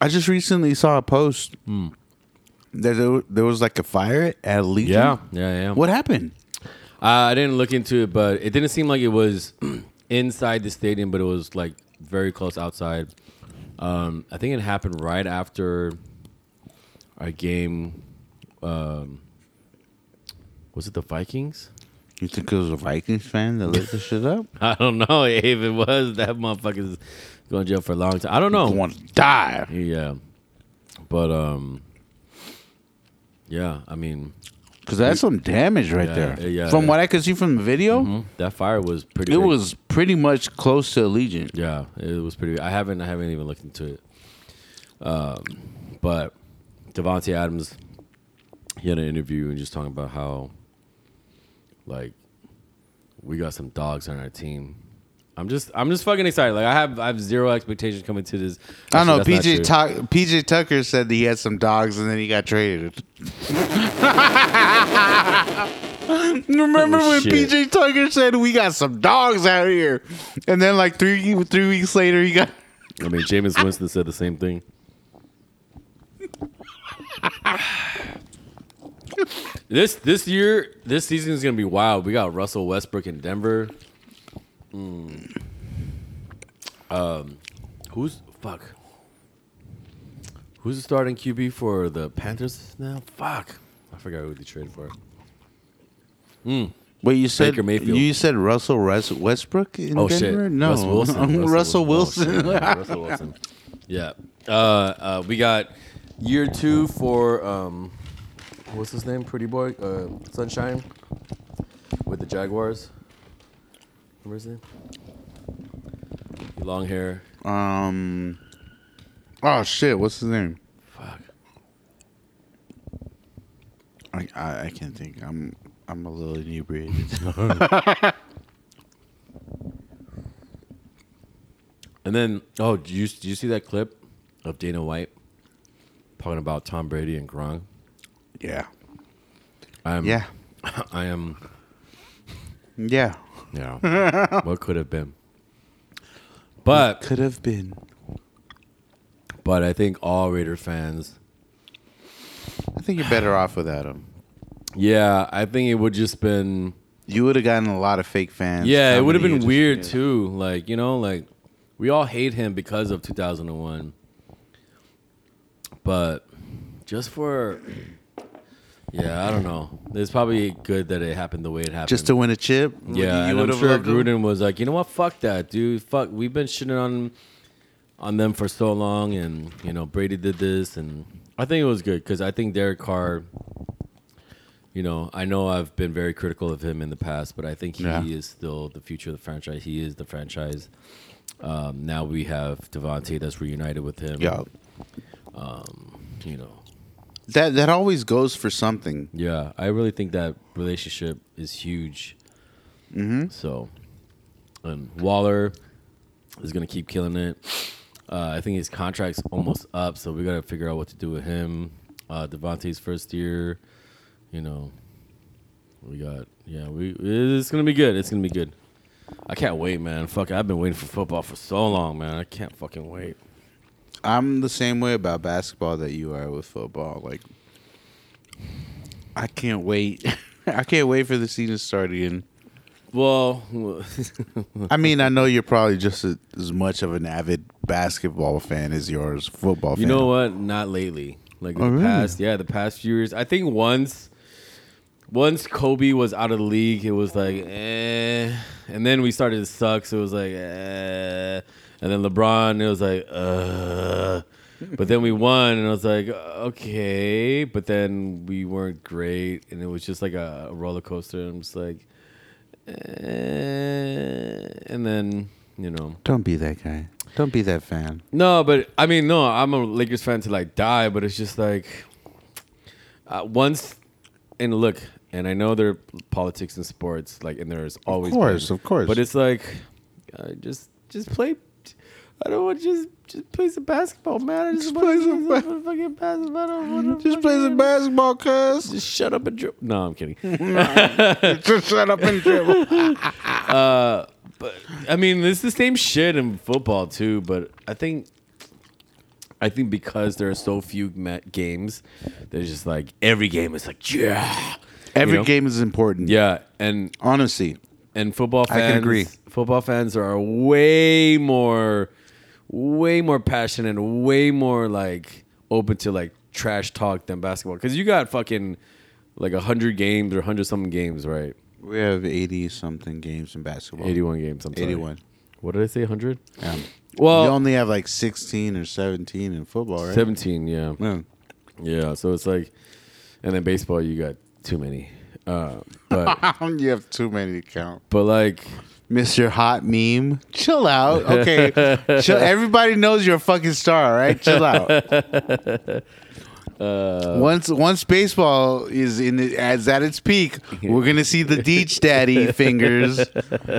I just recently saw a post that there, there was like a fire at Legion. Yeah, yeah, yeah. What happened? Uh, I didn't look into it, but it didn't seem like it was inside the stadium, but it was like very close outside. Um, I think it happened right after our game. Um, was it the Vikings? You think it was a Vikings fan that lit the shit up? I don't know if it was. That motherfucker's going to jail for a long time. I don't know. Want to die? Yeah, but um, yeah. I mean, Because that's some damage right Yeah, there. yeah, from yeah. what I could see from the video, mhm, that fire was pretty. it big. was pretty much close to Allegiant. Yeah, it was pretty. I haven't. I haven't even looked into it. Um, but Davante Adams, he had an interview and just talking about how, like, we got some dogs on our team. I'm just, I'm just fucking excited. Like, I have, I have zero expectations coming to this. I don't know. Actually, PJ PJ Tucker said that he had some dogs and then he got traded. Remember Oh, when shit. PJ Tucker said we got some dogs out here, and then like three three weeks later he got. I mean, Jameis Winston said the same thing. this this year, this season is gonna be wild. We got Russell Westbrook in Denver. Mm. Um, who's fuck? Who's the starting QB for the Panthers now? Fuck, I forgot who they traded for. Wait, you said Baker Mayfield. you said Russell Res- Westbrook in Oh Denver? shit, No, Wilson. Russell, Wil- oh, Wilson. Yeah, Russell Wilson. Yeah. Uh, uh, we got year two for um, what's his name? Pretty boy, uh, Sunshine, with the Jaguars. Remember his name? Long hair. um. Oh shit! What's his name? Fuck. I, I I can't think. I'm I'm a little inebriated. And then, oh, did you did you see that clip of Dana White talking about Tom Brady and Gronk? yeah. I'm, Yeah. I am. Yeah. Yeah. what could have been? But Could have been. but I think all Raider fans I think you're better off without him. Yeah, I think it would just been You would have gotten a lot of fake fans. yeah, it would have to you been just- weird yeah. too. Like you know, like we all hate him because of 2001, but just for yeah, I don't know. It's probably good that it happened the way it happened. Just to win a chip. yeah, you and I'm sure loved him? Gruden was like, you know what, fuck that, dude. Fuck, we've been shitting on on them for so long, and you know Brady did this, and I think it was good because I think Derek Carr. You know, I know I've been very critical of him in the past, but I think he Yeah. is still the future of the franchise. He is the franchise. Um, now we have Davante that's reunited with him. Yeah. You know, that that always goes for something. Yeah, I really think that relationship is huge. Mm-hmm. So, and Waller is gonna keep killing it. Uh, I think his contract's almost up, so we gotta figure out what to do with him. Uh, Davante's first year, you know, we got yeah, we it's gonna be good. It's gonna be good. I can't wait, man. Fuck, I've been waiting for football for so long, man. I can't fucking wait. I'm the same way about basketball that you are with football. Like, I can't wait. I can't wait for the season to start again. Well, I mean, I know you're probably just a, as much of an avid basketball fan as yours football fan. you know what? Not lately. Like the Oh, really? past, yeah, the past few years. I think once, once Kobe was out of the league, it was like, eh, and then we started to suck. So it was like, eh, and then LeBron, it was like, uh. But then we won, and I was like, okay. But then we weren't great, and it was just like a roller coaster. I'm just like, eh. and then you know, Don't be that guy. Don't be that fan. no, but I mean, no, I'm a Lakers fan to like die, but it's just like uh, once and look, and I know there are politics and sports, like, and there's always, course, of course. but it's like uh, just just play. I don't want just just play some basketball, man. I just, Just wanna play some ba- some fucking basketball. I don't wanna Just play some basketball, cuz. Just shut up and dribble. No, I'm kidding. Just shut up and dribble. Uh, but I mean, it's the same shit in football too. But I think, I think because there are so few games, there's just like every game is like yeah, Every You know? game is important. yeah, and Honestly. and football I can agree. Football fans are way more, way more passionate, and way more like open to like trash talk than basketball. Because you got fucking like hundred games or hundred something games, right? We have 80 something games in basketball. Eighty-one games. I'm sorry. 81. What did I say? Hundred. Um, Well, you only have like 16 or 17 in football, right? 17, yeah. Yeah. Yeah, so it's like, and then baseball, you got too many. Uh, but, you have too many to count. but like, Mr. Hot Meme, chill out. Okay. chill. Everybody knows you're a fucking star, right? Chill out. Uh, once once baseball is in as at its peak, we're gonna see the Deech Daddy fingers.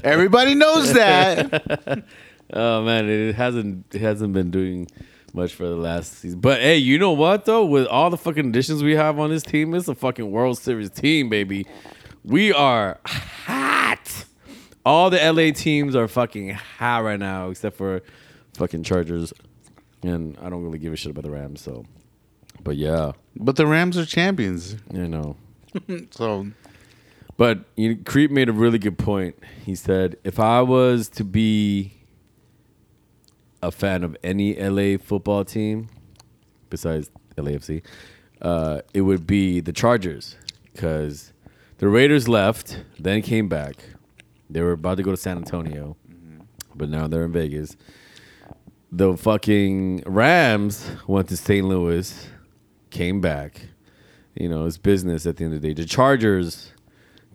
Everybody knows that. oh man, it hasn't, it hasn't been doing much for the last season. But hey, you know what though? With all the fucking additions we have on this team, it's a fucking World Series team, baby. We are. All the LA teams are fucking hot right now, except for fucking Chargers. And I don't really give a shit about the Rams, so. But yeah, But the Rams are champions, you know. so But you Creep made a really good point. He said, if I was to be a fan of any LA football team, besides LAFC, uh, it would be the Chargers. Because the Raiders left, then came back. They were about to go to San Antonio, but now they're in Vegas. The fucking Rams went to St. Louis, came back. You know, it's business at the end of the day. The Chargers,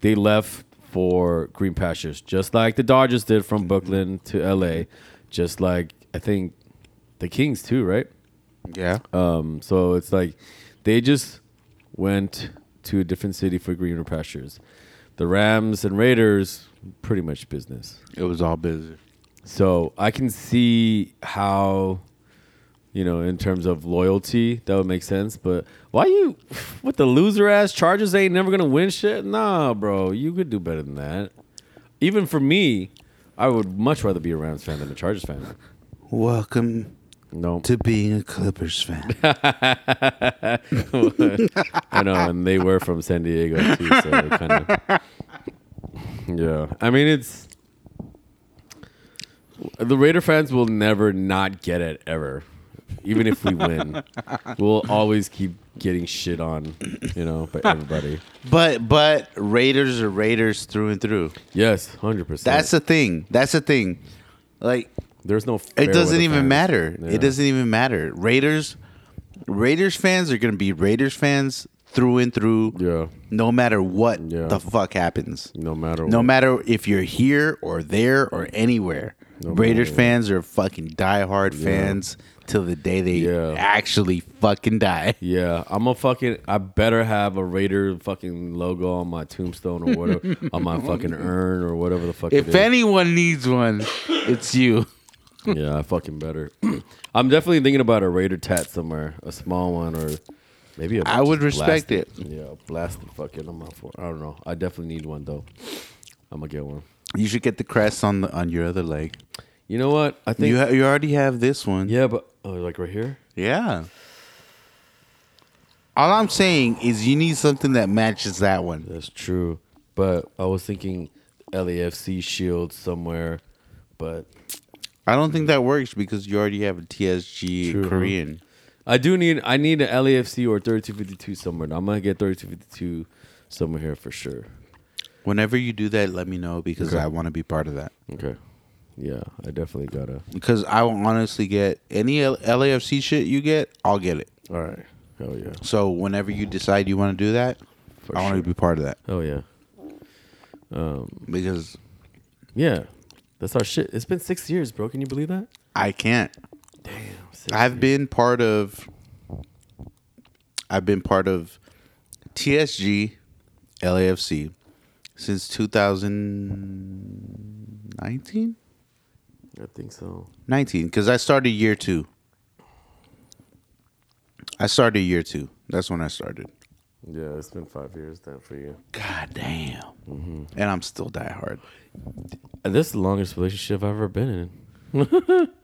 they left for green pastures, just like the Dodgers did from Brooklyn to LA, just like I think the Kings too, right? yeah. Um, so it's like they just went to a different city for greener pastures. The Rams and Raiders, pretty much business. It was all busy. So I can see how, you know, in terms of loyalty, that would make sense. But why you with the loser ass Chargers? They ain't never gonna win shit. Nah, bro, you could do better than that. Even for me, I would much rather be a Rams fan than a Chargers fan. Welcome No, to being a Clippers fan. I know, and they were from San Diego too, so kind of. Yeah, I mean it's the Raider fans will never not get it ever, even if we win. we'll always keep getting shit on, you know, by everybody. but but Raiders are Raiders through and through. Yes, hundred percent. That's the thing. That's the thing. Like There's no. it doesn't even fans. matter. Yeah. It doesn't even matter. Raiders Raiders fans are gonna be Raiders fans through and through. Yeah, No matter what Yeah. the fuck happens. no matter. No what. matter if you're here or there or anywhere. No Raiders more. fans are fucking diehard fans till the day they Yeah. actually fucking die. Yeah, I'm a fucking. I better have a Raider fucking logo on my tombstone or whatever, on my fucking urn or whatever the fuck. If is. anyone needs one, it's you. yeah, I fucking better. I'm definitely thinking about a Raider tat somewhere, a small one or maybe. A, I would respect blast it. Yeah, blast the fucking. I'm out for. I don't know. I definitely need one though. I'm gonna get one. You should get the crest on the on your other leg. You know what? I think. You ha- you already have this one. yeah, but oh, like right here. Yeah. All I'm saying is you need something that matches that one. That's true. But I was thinking LAFC shield somewhere, but I don't think that works because you already have a TSG True. Korean. I do need I need an LAFC or 3252 somewhere. I'm gonna get 3252 somewhere here for sure. Whenever you do that, let me know because Okay. I want to be part of that. Okay. Yeah, I definitely gotta. Because I will honestly get any L- LAFC shit you get, I'll get it. All right. Hell yeah. So whenever you decide you want to do that, For I want to be part of that Oh yeah. Um. because Yeah. That's our shit. It's been six years, bro. Can you believe that? I can't. Damn. I've years. been part of. I've been part of TSG, LAFC since 2019. I think so. 19 because I started year two. I started year two. That's when I started. Yeah, it's been five years then for you. God damn. Mm-hmm. And I'm still diehard. This is the longest relationship I've ever been in.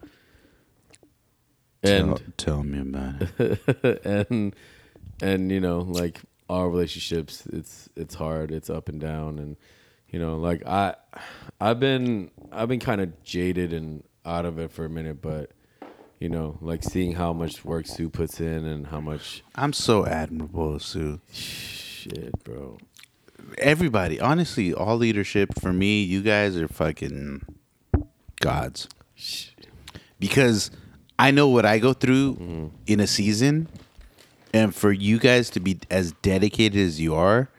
and tell, tell me about it. and and you know like our relationships it's it's hard it's up and down and you know like i i've been i've been kind of jaded and out of it for a minute but you know like seeing how much work sue puts in and how much I'm so admirable, Sue. shit bro Everybody, honestly, all leadership for me, you guys are fucking gods. Because I know what I go through mm-hmm. in a season, and for you guys to be as dedicated as you are,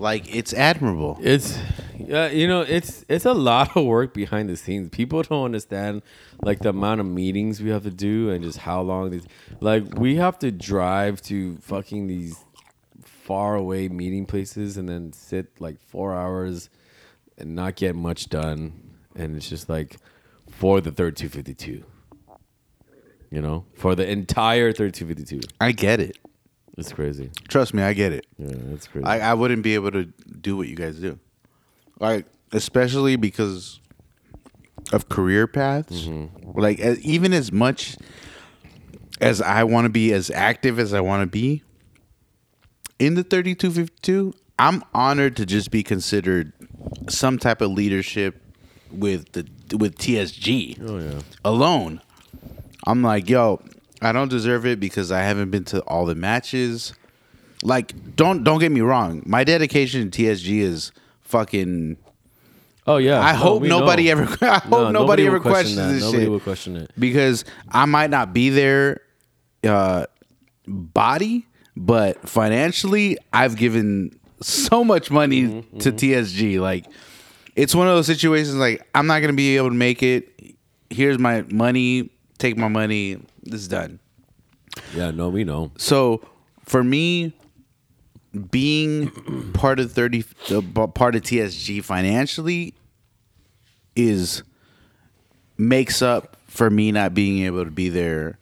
like it's admirable. It's yeah, you know, it's it's a lot of work behind the scenes. People don't understand like the amount of meetings we have to do and just how long these like we have to drive to fucking these far away meeting places and then sit like 4 hours and not get much done and it's just like for the 3252. You know, for the entire 3252. I get it. It's crazy. Trust me, I get it. Yeah, it's crazy. I, I wouldn't be able to do what you guys do. Like, especially because of career paths. Mm-hmm. Like, as, even as much as I want to be as active as I want to be in the 3252, I'm honored to just be considered some type of leadership with the with TSG oh yeah. alone. I'm like, yo, I don't deserve it because I haven't been to all the matches. Like, don't don't get me wrong. My dedication to TSG is fucking. Oh yeah. I No, hope nobody know. ever. I hope No, nobody, will ever questions that. this Nobody shit will question it. because I might not be there, uh, body, but financially, I've given so much money Mm-hmm, to TSG. Like, it's one of those situations. Like, I'm not gonna be able to make it. Here's my money. Take my money. This is done. Yeah, no, we know. So for me, being part of thirty, uh, part of TSG financially is makes up for me not being able to be there.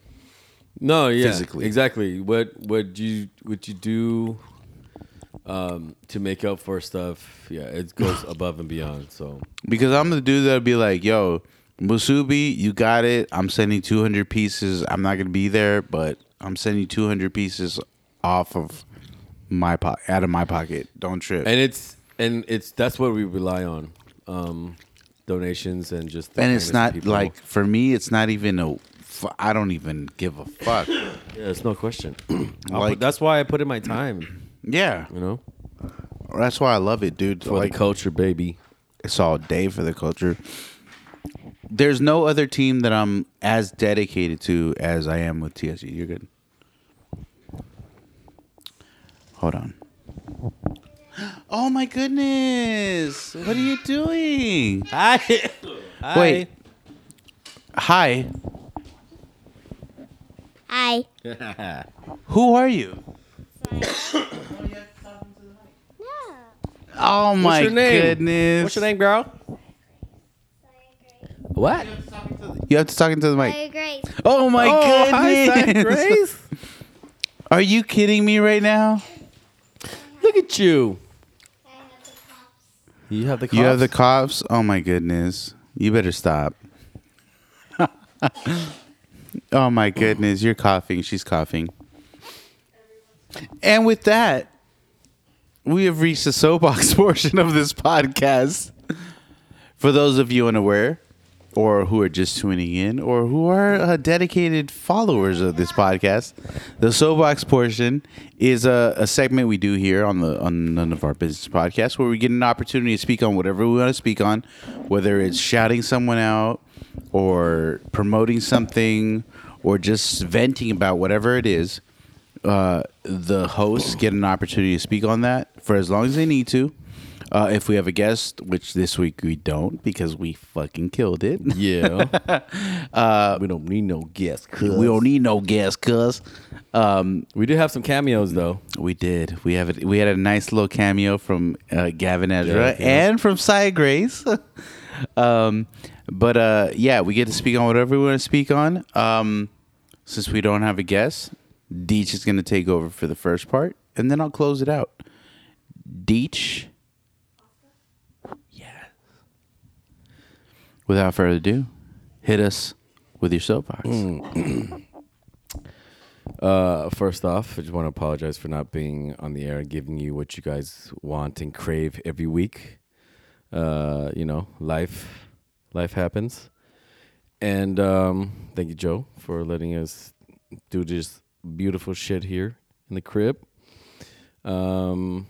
No, yeah, Physically. exactly. What what you what you do um, to make up for stuff? Yeah, it goes above and beyond. So Because I'm the dude that'll be like, yo, Musubi, you got it. I'm sending 200 pieces. I'm not going to be there, but I'm sending 200 pieces off of my po- out of my pocket. Don't trip. and it's and it's that's what we rely on. Um, donations and just and it's not people. like for me it's not even a i don't even give a fuck yeah, it's no question. Like- put- that's why I put in my time. yeah You know, that's why i love it dude for like the culture, baby. it's all day for the culture there's no other team that i'm as dedicated to as i am with tsg you're good hold on oh my goodness what are you doing Hi. Wait. Hi. Hi. Who are you? Oh my your name? goodness. What's your name, girl? What? You have to talk into the mic. Hi, Grace. Oh my oh, hi, Zach. Grace. Are you kidding me right now? Look at you. I have the cops. You have the. You have the cops? cops? Oh my goodness. You better stop. oh my goodness. You're coughing. She's coughing. And with that, we have reached the soapbox portion of this podcast. For those of you unaware, or who are just tuning in, or who are uh, dedicated followers of this podcast, the soapbox portion is a, a segment we do here on the on none of our business podcasts, where we get an opportunity to speak on whatever we want to speak on, whether it's shouting someone out, or promoting something, or just venting about whatever it is. Uh, the hosts get an opportunity to speak on that for as long as they need to. Uh, if we have a guest, which this week we don't because we fucking killed it. Yeah. uh, we don't need no guests. Cuz. We don't need no guest, cuz. Um, We do have some cameos though. we did. We have. A, we had a nice little cameo from uh, Gavin Ezra Yeah, yeah. and from Cy Grace. um, but uh, yeah, we get to speak on whatever we want to speak on. Um, since we don't have a guest, Deech is going to take over for the first part, and then I'll close it out. Deech. Without further ado, hit us with your soapbox. Uh, first off, I just want to apologize for not being on the air and giving you what you guys want and crave every week. Uh, you know, life, life happens, and um, thank you, Joe, for letting us do this beautiful shit here in the crib. Um,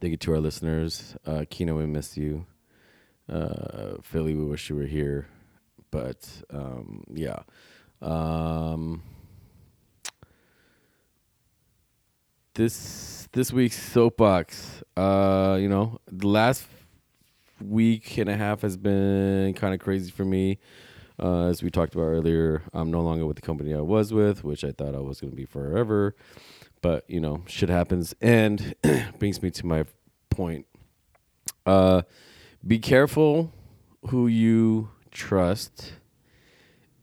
thank you to our listeners. Uh, Kino, we miss you. Uh, Philly, we wish you were here, but um, yeah. Um, this this week's soapbox. Uh, you know, the last week and a half has been kind of crazy for me. Uh, as we talked about earlier, I'm no longer with the company I was with, which I thought I was going to be forever. But you know, shit happens, and brings me to my point. Uh, be careful who you trust,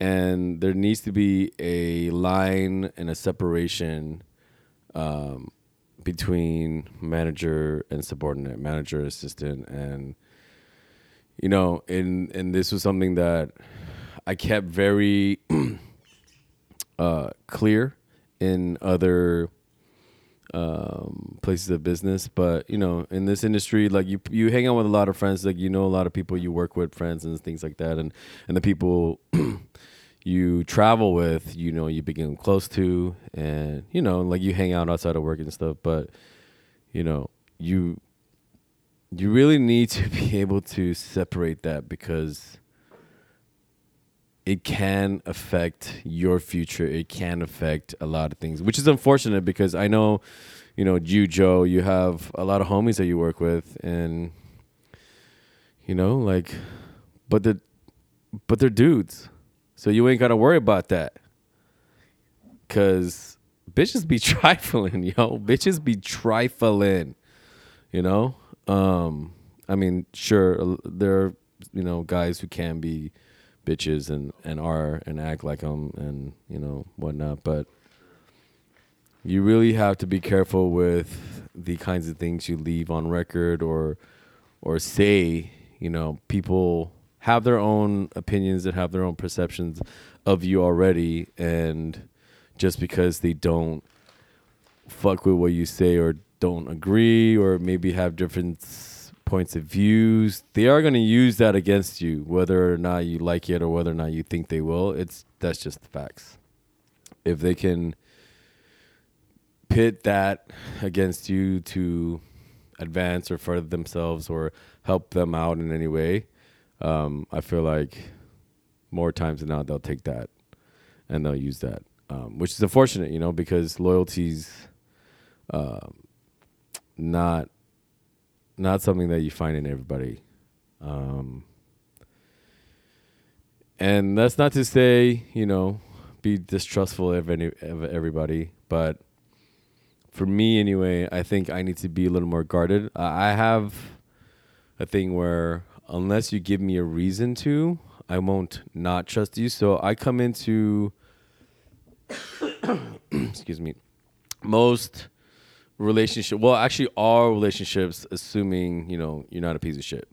and there needs to be a line and a separation um, between manager and subordinate, manager assistant, and you know, and and this was something that I kept very uh, clear in other um, places of business, but you know, in this industry, like you you hang out with a lot of friends, like you know a lot of people you work with, friends and things like that, and and the people you travel with, you know, you become close to, and you know, like you hang out outside of work and stuff. But you know, you you really need to be able to separate that because it can affect your future. It can affect a lot of things, which is unfortunate because I know, you know, you Joe, you have a lot of homies that you work with, and you know, like, but the but they're dudes. So you ain't gotta worry about that. Cause bitches be trifling, yo. Bitches be trifling. You know? Um, I mean, sure, there are, you know, guys who can be bitches and, and are and act like them and, you know, whatnot, but you really have to be careful with the kinds of things you leave on record or or say, you know, people have their own opinions and have their own perceptions of you already. And just because they don't fuck with what you say or don't agree or maybe have different points of views. They are going to use that against you whether or not you like it or whether or not you think they will. It's that's just the facts. If they can pit that against you to advance or further themselves or help them out in any way um, i feel like more times than not they'll take that and they'll use that um, which is unfortunate you know because loyalty's um, not not something that you find in everybody um, and that's not to say you know be distrustful of any of everybody, but for me anyway, I think I need to be a little more guarded. I have a thing where unless you give me a reason to, I won't not trust you. So I come into excuse me most relationship well actually all relationships assuming you know you're not a piece of shit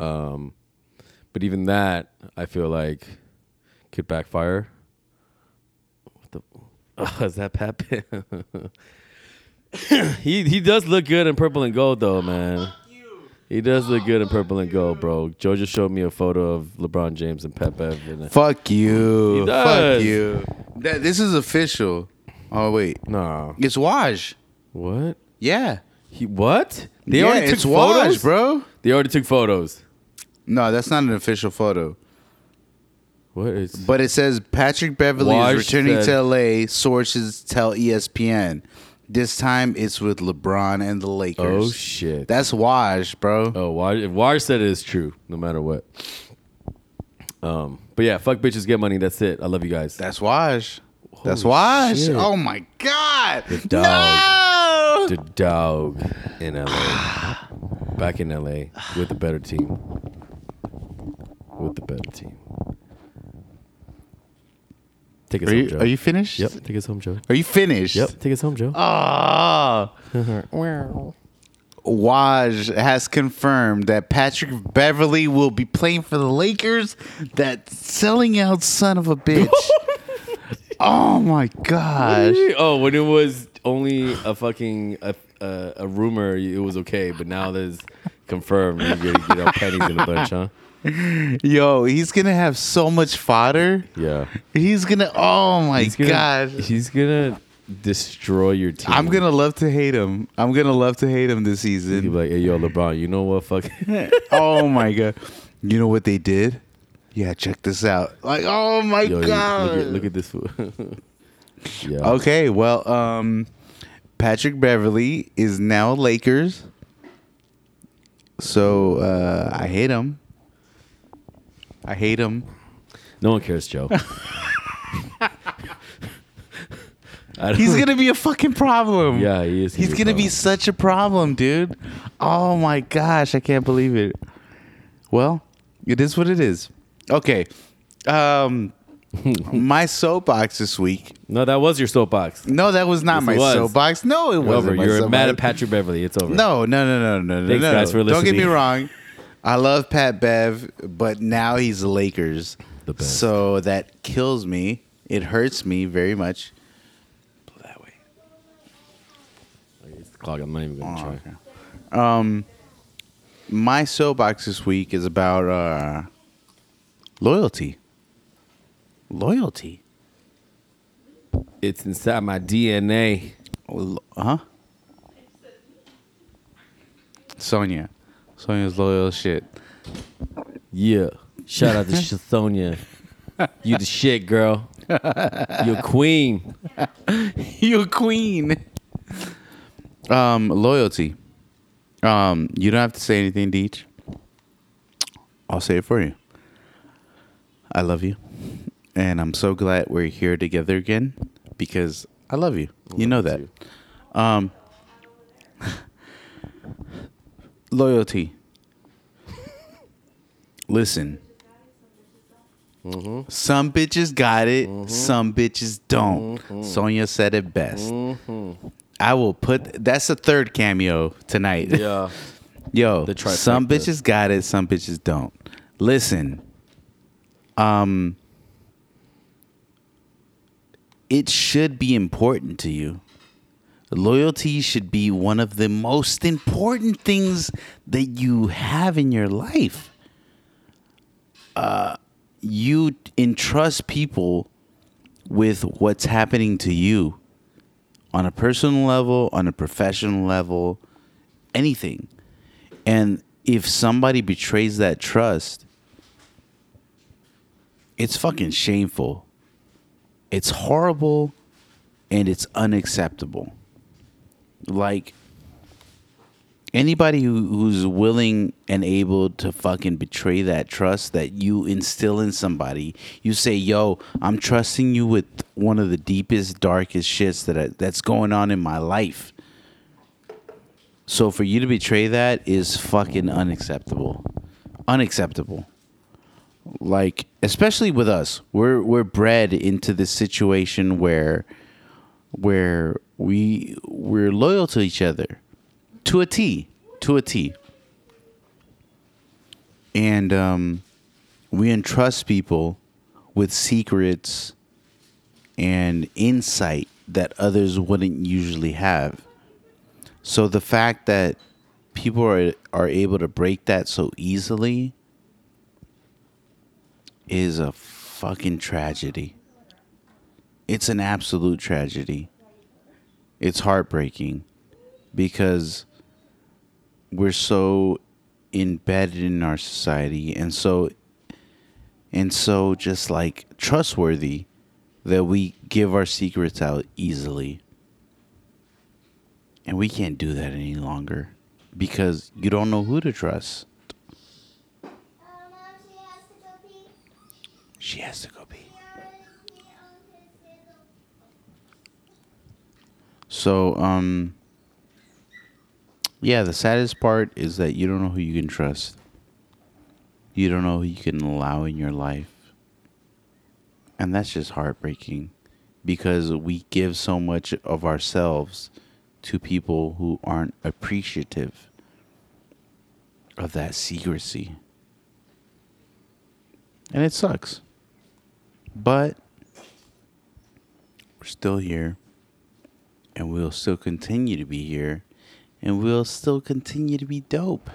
um but even that i feel like could backfire what the oh, is that Pat? he he does look good in purple and gold though, man. He does look good in purple and gold, bro. Joe just showed me a photo of LeBron James and Pep Bev. Fuck you. He does. Fuck you. That, this is official. Oh wait, no, it's Woj. What? Yeah. He what? They yeah, already took photos, bro. They already took photos. No, that's not an official photo. What is? But it says Patrick Beverley is returning to LA. Sources tell ESPN. This time it's with LeBron and the Lakers. oh shit. That's Woj, bro. oh, Woj, if Woj said it is true, no matter what. Um, but yeah, fuck bitches, get money. That's it. I love you guys. That's Woj. That's Woj. Oh my god. The dog. No! The dog in LA. Back in LA with a better team. With the better team. Take us Are home, you, Joe. are you finished? Yep. Take us home, Joe. Are you finished? Yep. Take us home, Joe. Ah. Well. Woj has confirmed that Patrick Beverley will be playing for the Lakers. That selling out son of a bitch. oh my gosh. Oh, when it was only a fucking a, a, a rumor, it was okay. But now there's confirmed. You get, get all pennies in a bunch, huh? Yo, he's gonna have so much fodder. Yeah. He's gonna. Oh my He's gonna, god. He's gonna destroy your team. I'm gonna love to hate him. I'm gonna love to hate him this season. He'll be like, hey, yo, LeBron, you know what? Fuck. oh my god. You know what they did? Yeah, check this out. Like, oh my Yo, god. look, at, look at this. yeah. Okay, well, um, Patrick Beverley is now Lakers. So uh, I hate him. I hate him. No one cares, Joe. He's gonna be a fucking problem. Yeah, he is. He's gonna be such a problem, dude. Oh my gosh, I can't believe it. Well, it is what it is. Okay. Um my soapbox this week. No, that was your soapbox. No, that was not Yes, my was. soapbox. No, it You're wasn't. You're mad at. Patrick Beverley. It's over. No, no, no, no, no, no. Thanks, no. guys, for listening. Don't get me wrong. I love Pat Bev, but now he's the Lakers. The best. So that kills me. It hurts me very much. That way. It's the clock. I'm not even gonna try. Oh, okay. Um, my soapbox this week is about uh, loyalty. Loyalty. It's inside my DNA. Huh? Sonia. Sonia's loyal as shit. Yeah. Shout out to Sonia. You the shit, girl. You a queen. you a queen. Um, loyalty. Um, you don't have to say anything, Deech. I'll say it for you. I love you, and I'm so glad we're here together again because I love you. You know that. Um, loyalty. Listen. Some bitches got it, some bitches don't. Sonia said it best. I will put that's a third cameo tonight. Yeah. Yo, The trifecta. some bitches got it, some bitches don't. Listen, um, it should be important to you. Loyalty should be one of the most important things that you have in your life. Uh, you entrust people with what's happening to you on a personal level, on a professional level, anything. And if somebody betrays that trust, it's fucking shameful. It's horrible and it's unacceptable. Like, anybody who, who's willing and able to fucking betray that trust that you instill in somebody you say yo i'm trusting you with one of the deepest darkest shits that I, that's going on in my life. So for you to betray that is fucking unacceptable. Unacceptable like especially with us we're we're bred into this situation where where we we're loyal to each other to a T, to a T. And um, we entrust people with secrets and insight that others wouldn't usually have. So the fact that people are are able to break that so easily is a fucking tragedy. It's an absolute tragedy. It's heartbreaking because we're so embedded in our society and so and so just like trustworthy that we give our secrets out easily. And we can't do that any longer because you don't know who to trust. Uh, Mom, she has to go pee. She has to go pee. So, um, yeah, the saddest part is that you don't know who you can trust. You don't know who you can allow in your life. And that's just heartbreaking because we give so much of ourselves to people who aren't appreciative of that secrecy. And it sucks. But we're still here. And we'll still continue to be here and we'll still continue to be dope.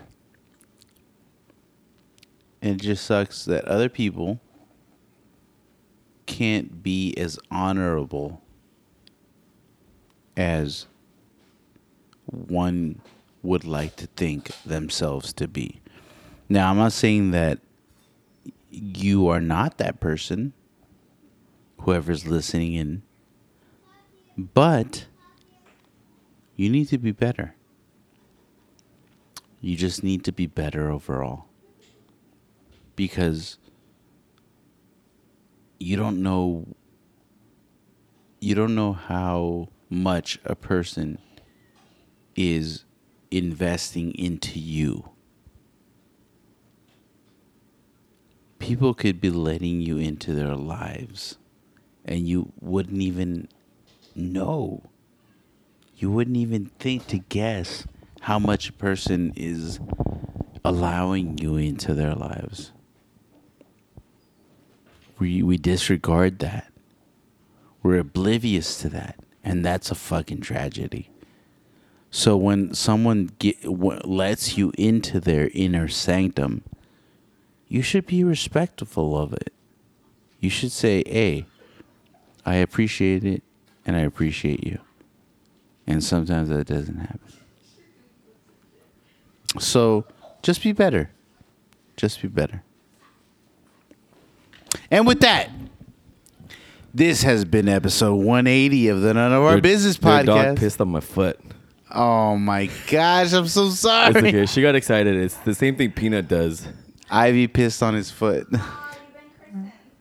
And it just sucks that other people can't be as honorable as one would like to think themselves to be. Now, I'm not saying that you are not that person, whoever's listening in, but you need to be better. You just need to be better overall. Because you don't know you don't know how much a person is investing into you. People could be letting you into their lives and you wouldn't even know. You wouldn't even think to guess how much a person is allowing you into their lives. We we disregard that. We're oblivious to that, and that's a fucking tragedy. So when someone get, w- lets you into their inner sanctum, you should be respectful of it. You should say, "Hey, I appreciate it, and I appreciate you." And sometimes that doesn't happen. So just be better. Just be better. And with that, this has been episode 180 of the None of Our Your- Business your podcast. dog pissed on my foot. Oh my gosh, I'm so It's sorry. okay. She got excited. It's the same thing Peanut does. Ivy pissed on his foot.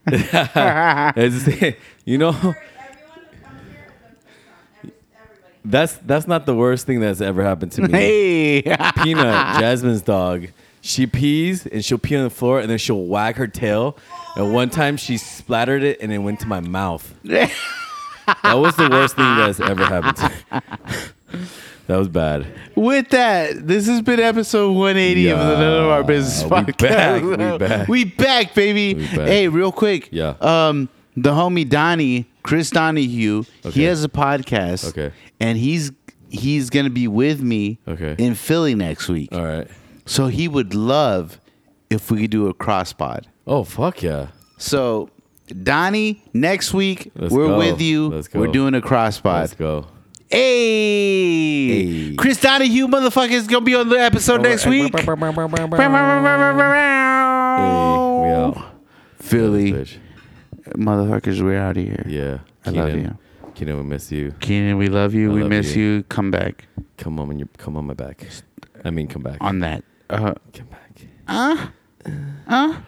It's- you know, that's that's not the worst thing that's ever happened to me. hey. Peanut, Jasmine's dog, she pees and she'll pee on the floor and then she'll wag her tail. And one time she splattered it and it went to my mouth. That was the worst thing that's ever happened to me. That was bad. With that, this has been episode 180 of the None of Our Business We podcast. back, we back. We back, baby. We back. Hey, real quick. Yeah. Um, the homie Donnie, Chris Donahue, he Okay. has a podcast. Okay. And he's he's gonna be with me Okay. in Philly next week. All right. So he would love if we could do a cross pod. Oh fuck yeah. So Donnie, next week Let's we're go. with you. Let's go. We're doing a cross pod. Let's go. Hey. Hey. Chris Donahue, motherfucker, is gonna be on the episode next week. Hey, we out. Philly, Bitch motherfuckers, we're out of here. Yeah. I Keenan, love you. Keenan, we miss you. Keenan, we love you. I we love miss you. you. Come back. Come on, your, come on my back. I mean, come back. On that. Uh, come back. Uh-huh. Uh-huh.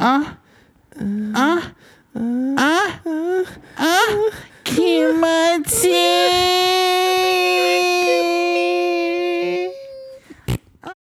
Ah, Uh, uh, uh, uh, uh, ah, uh, Kimachi.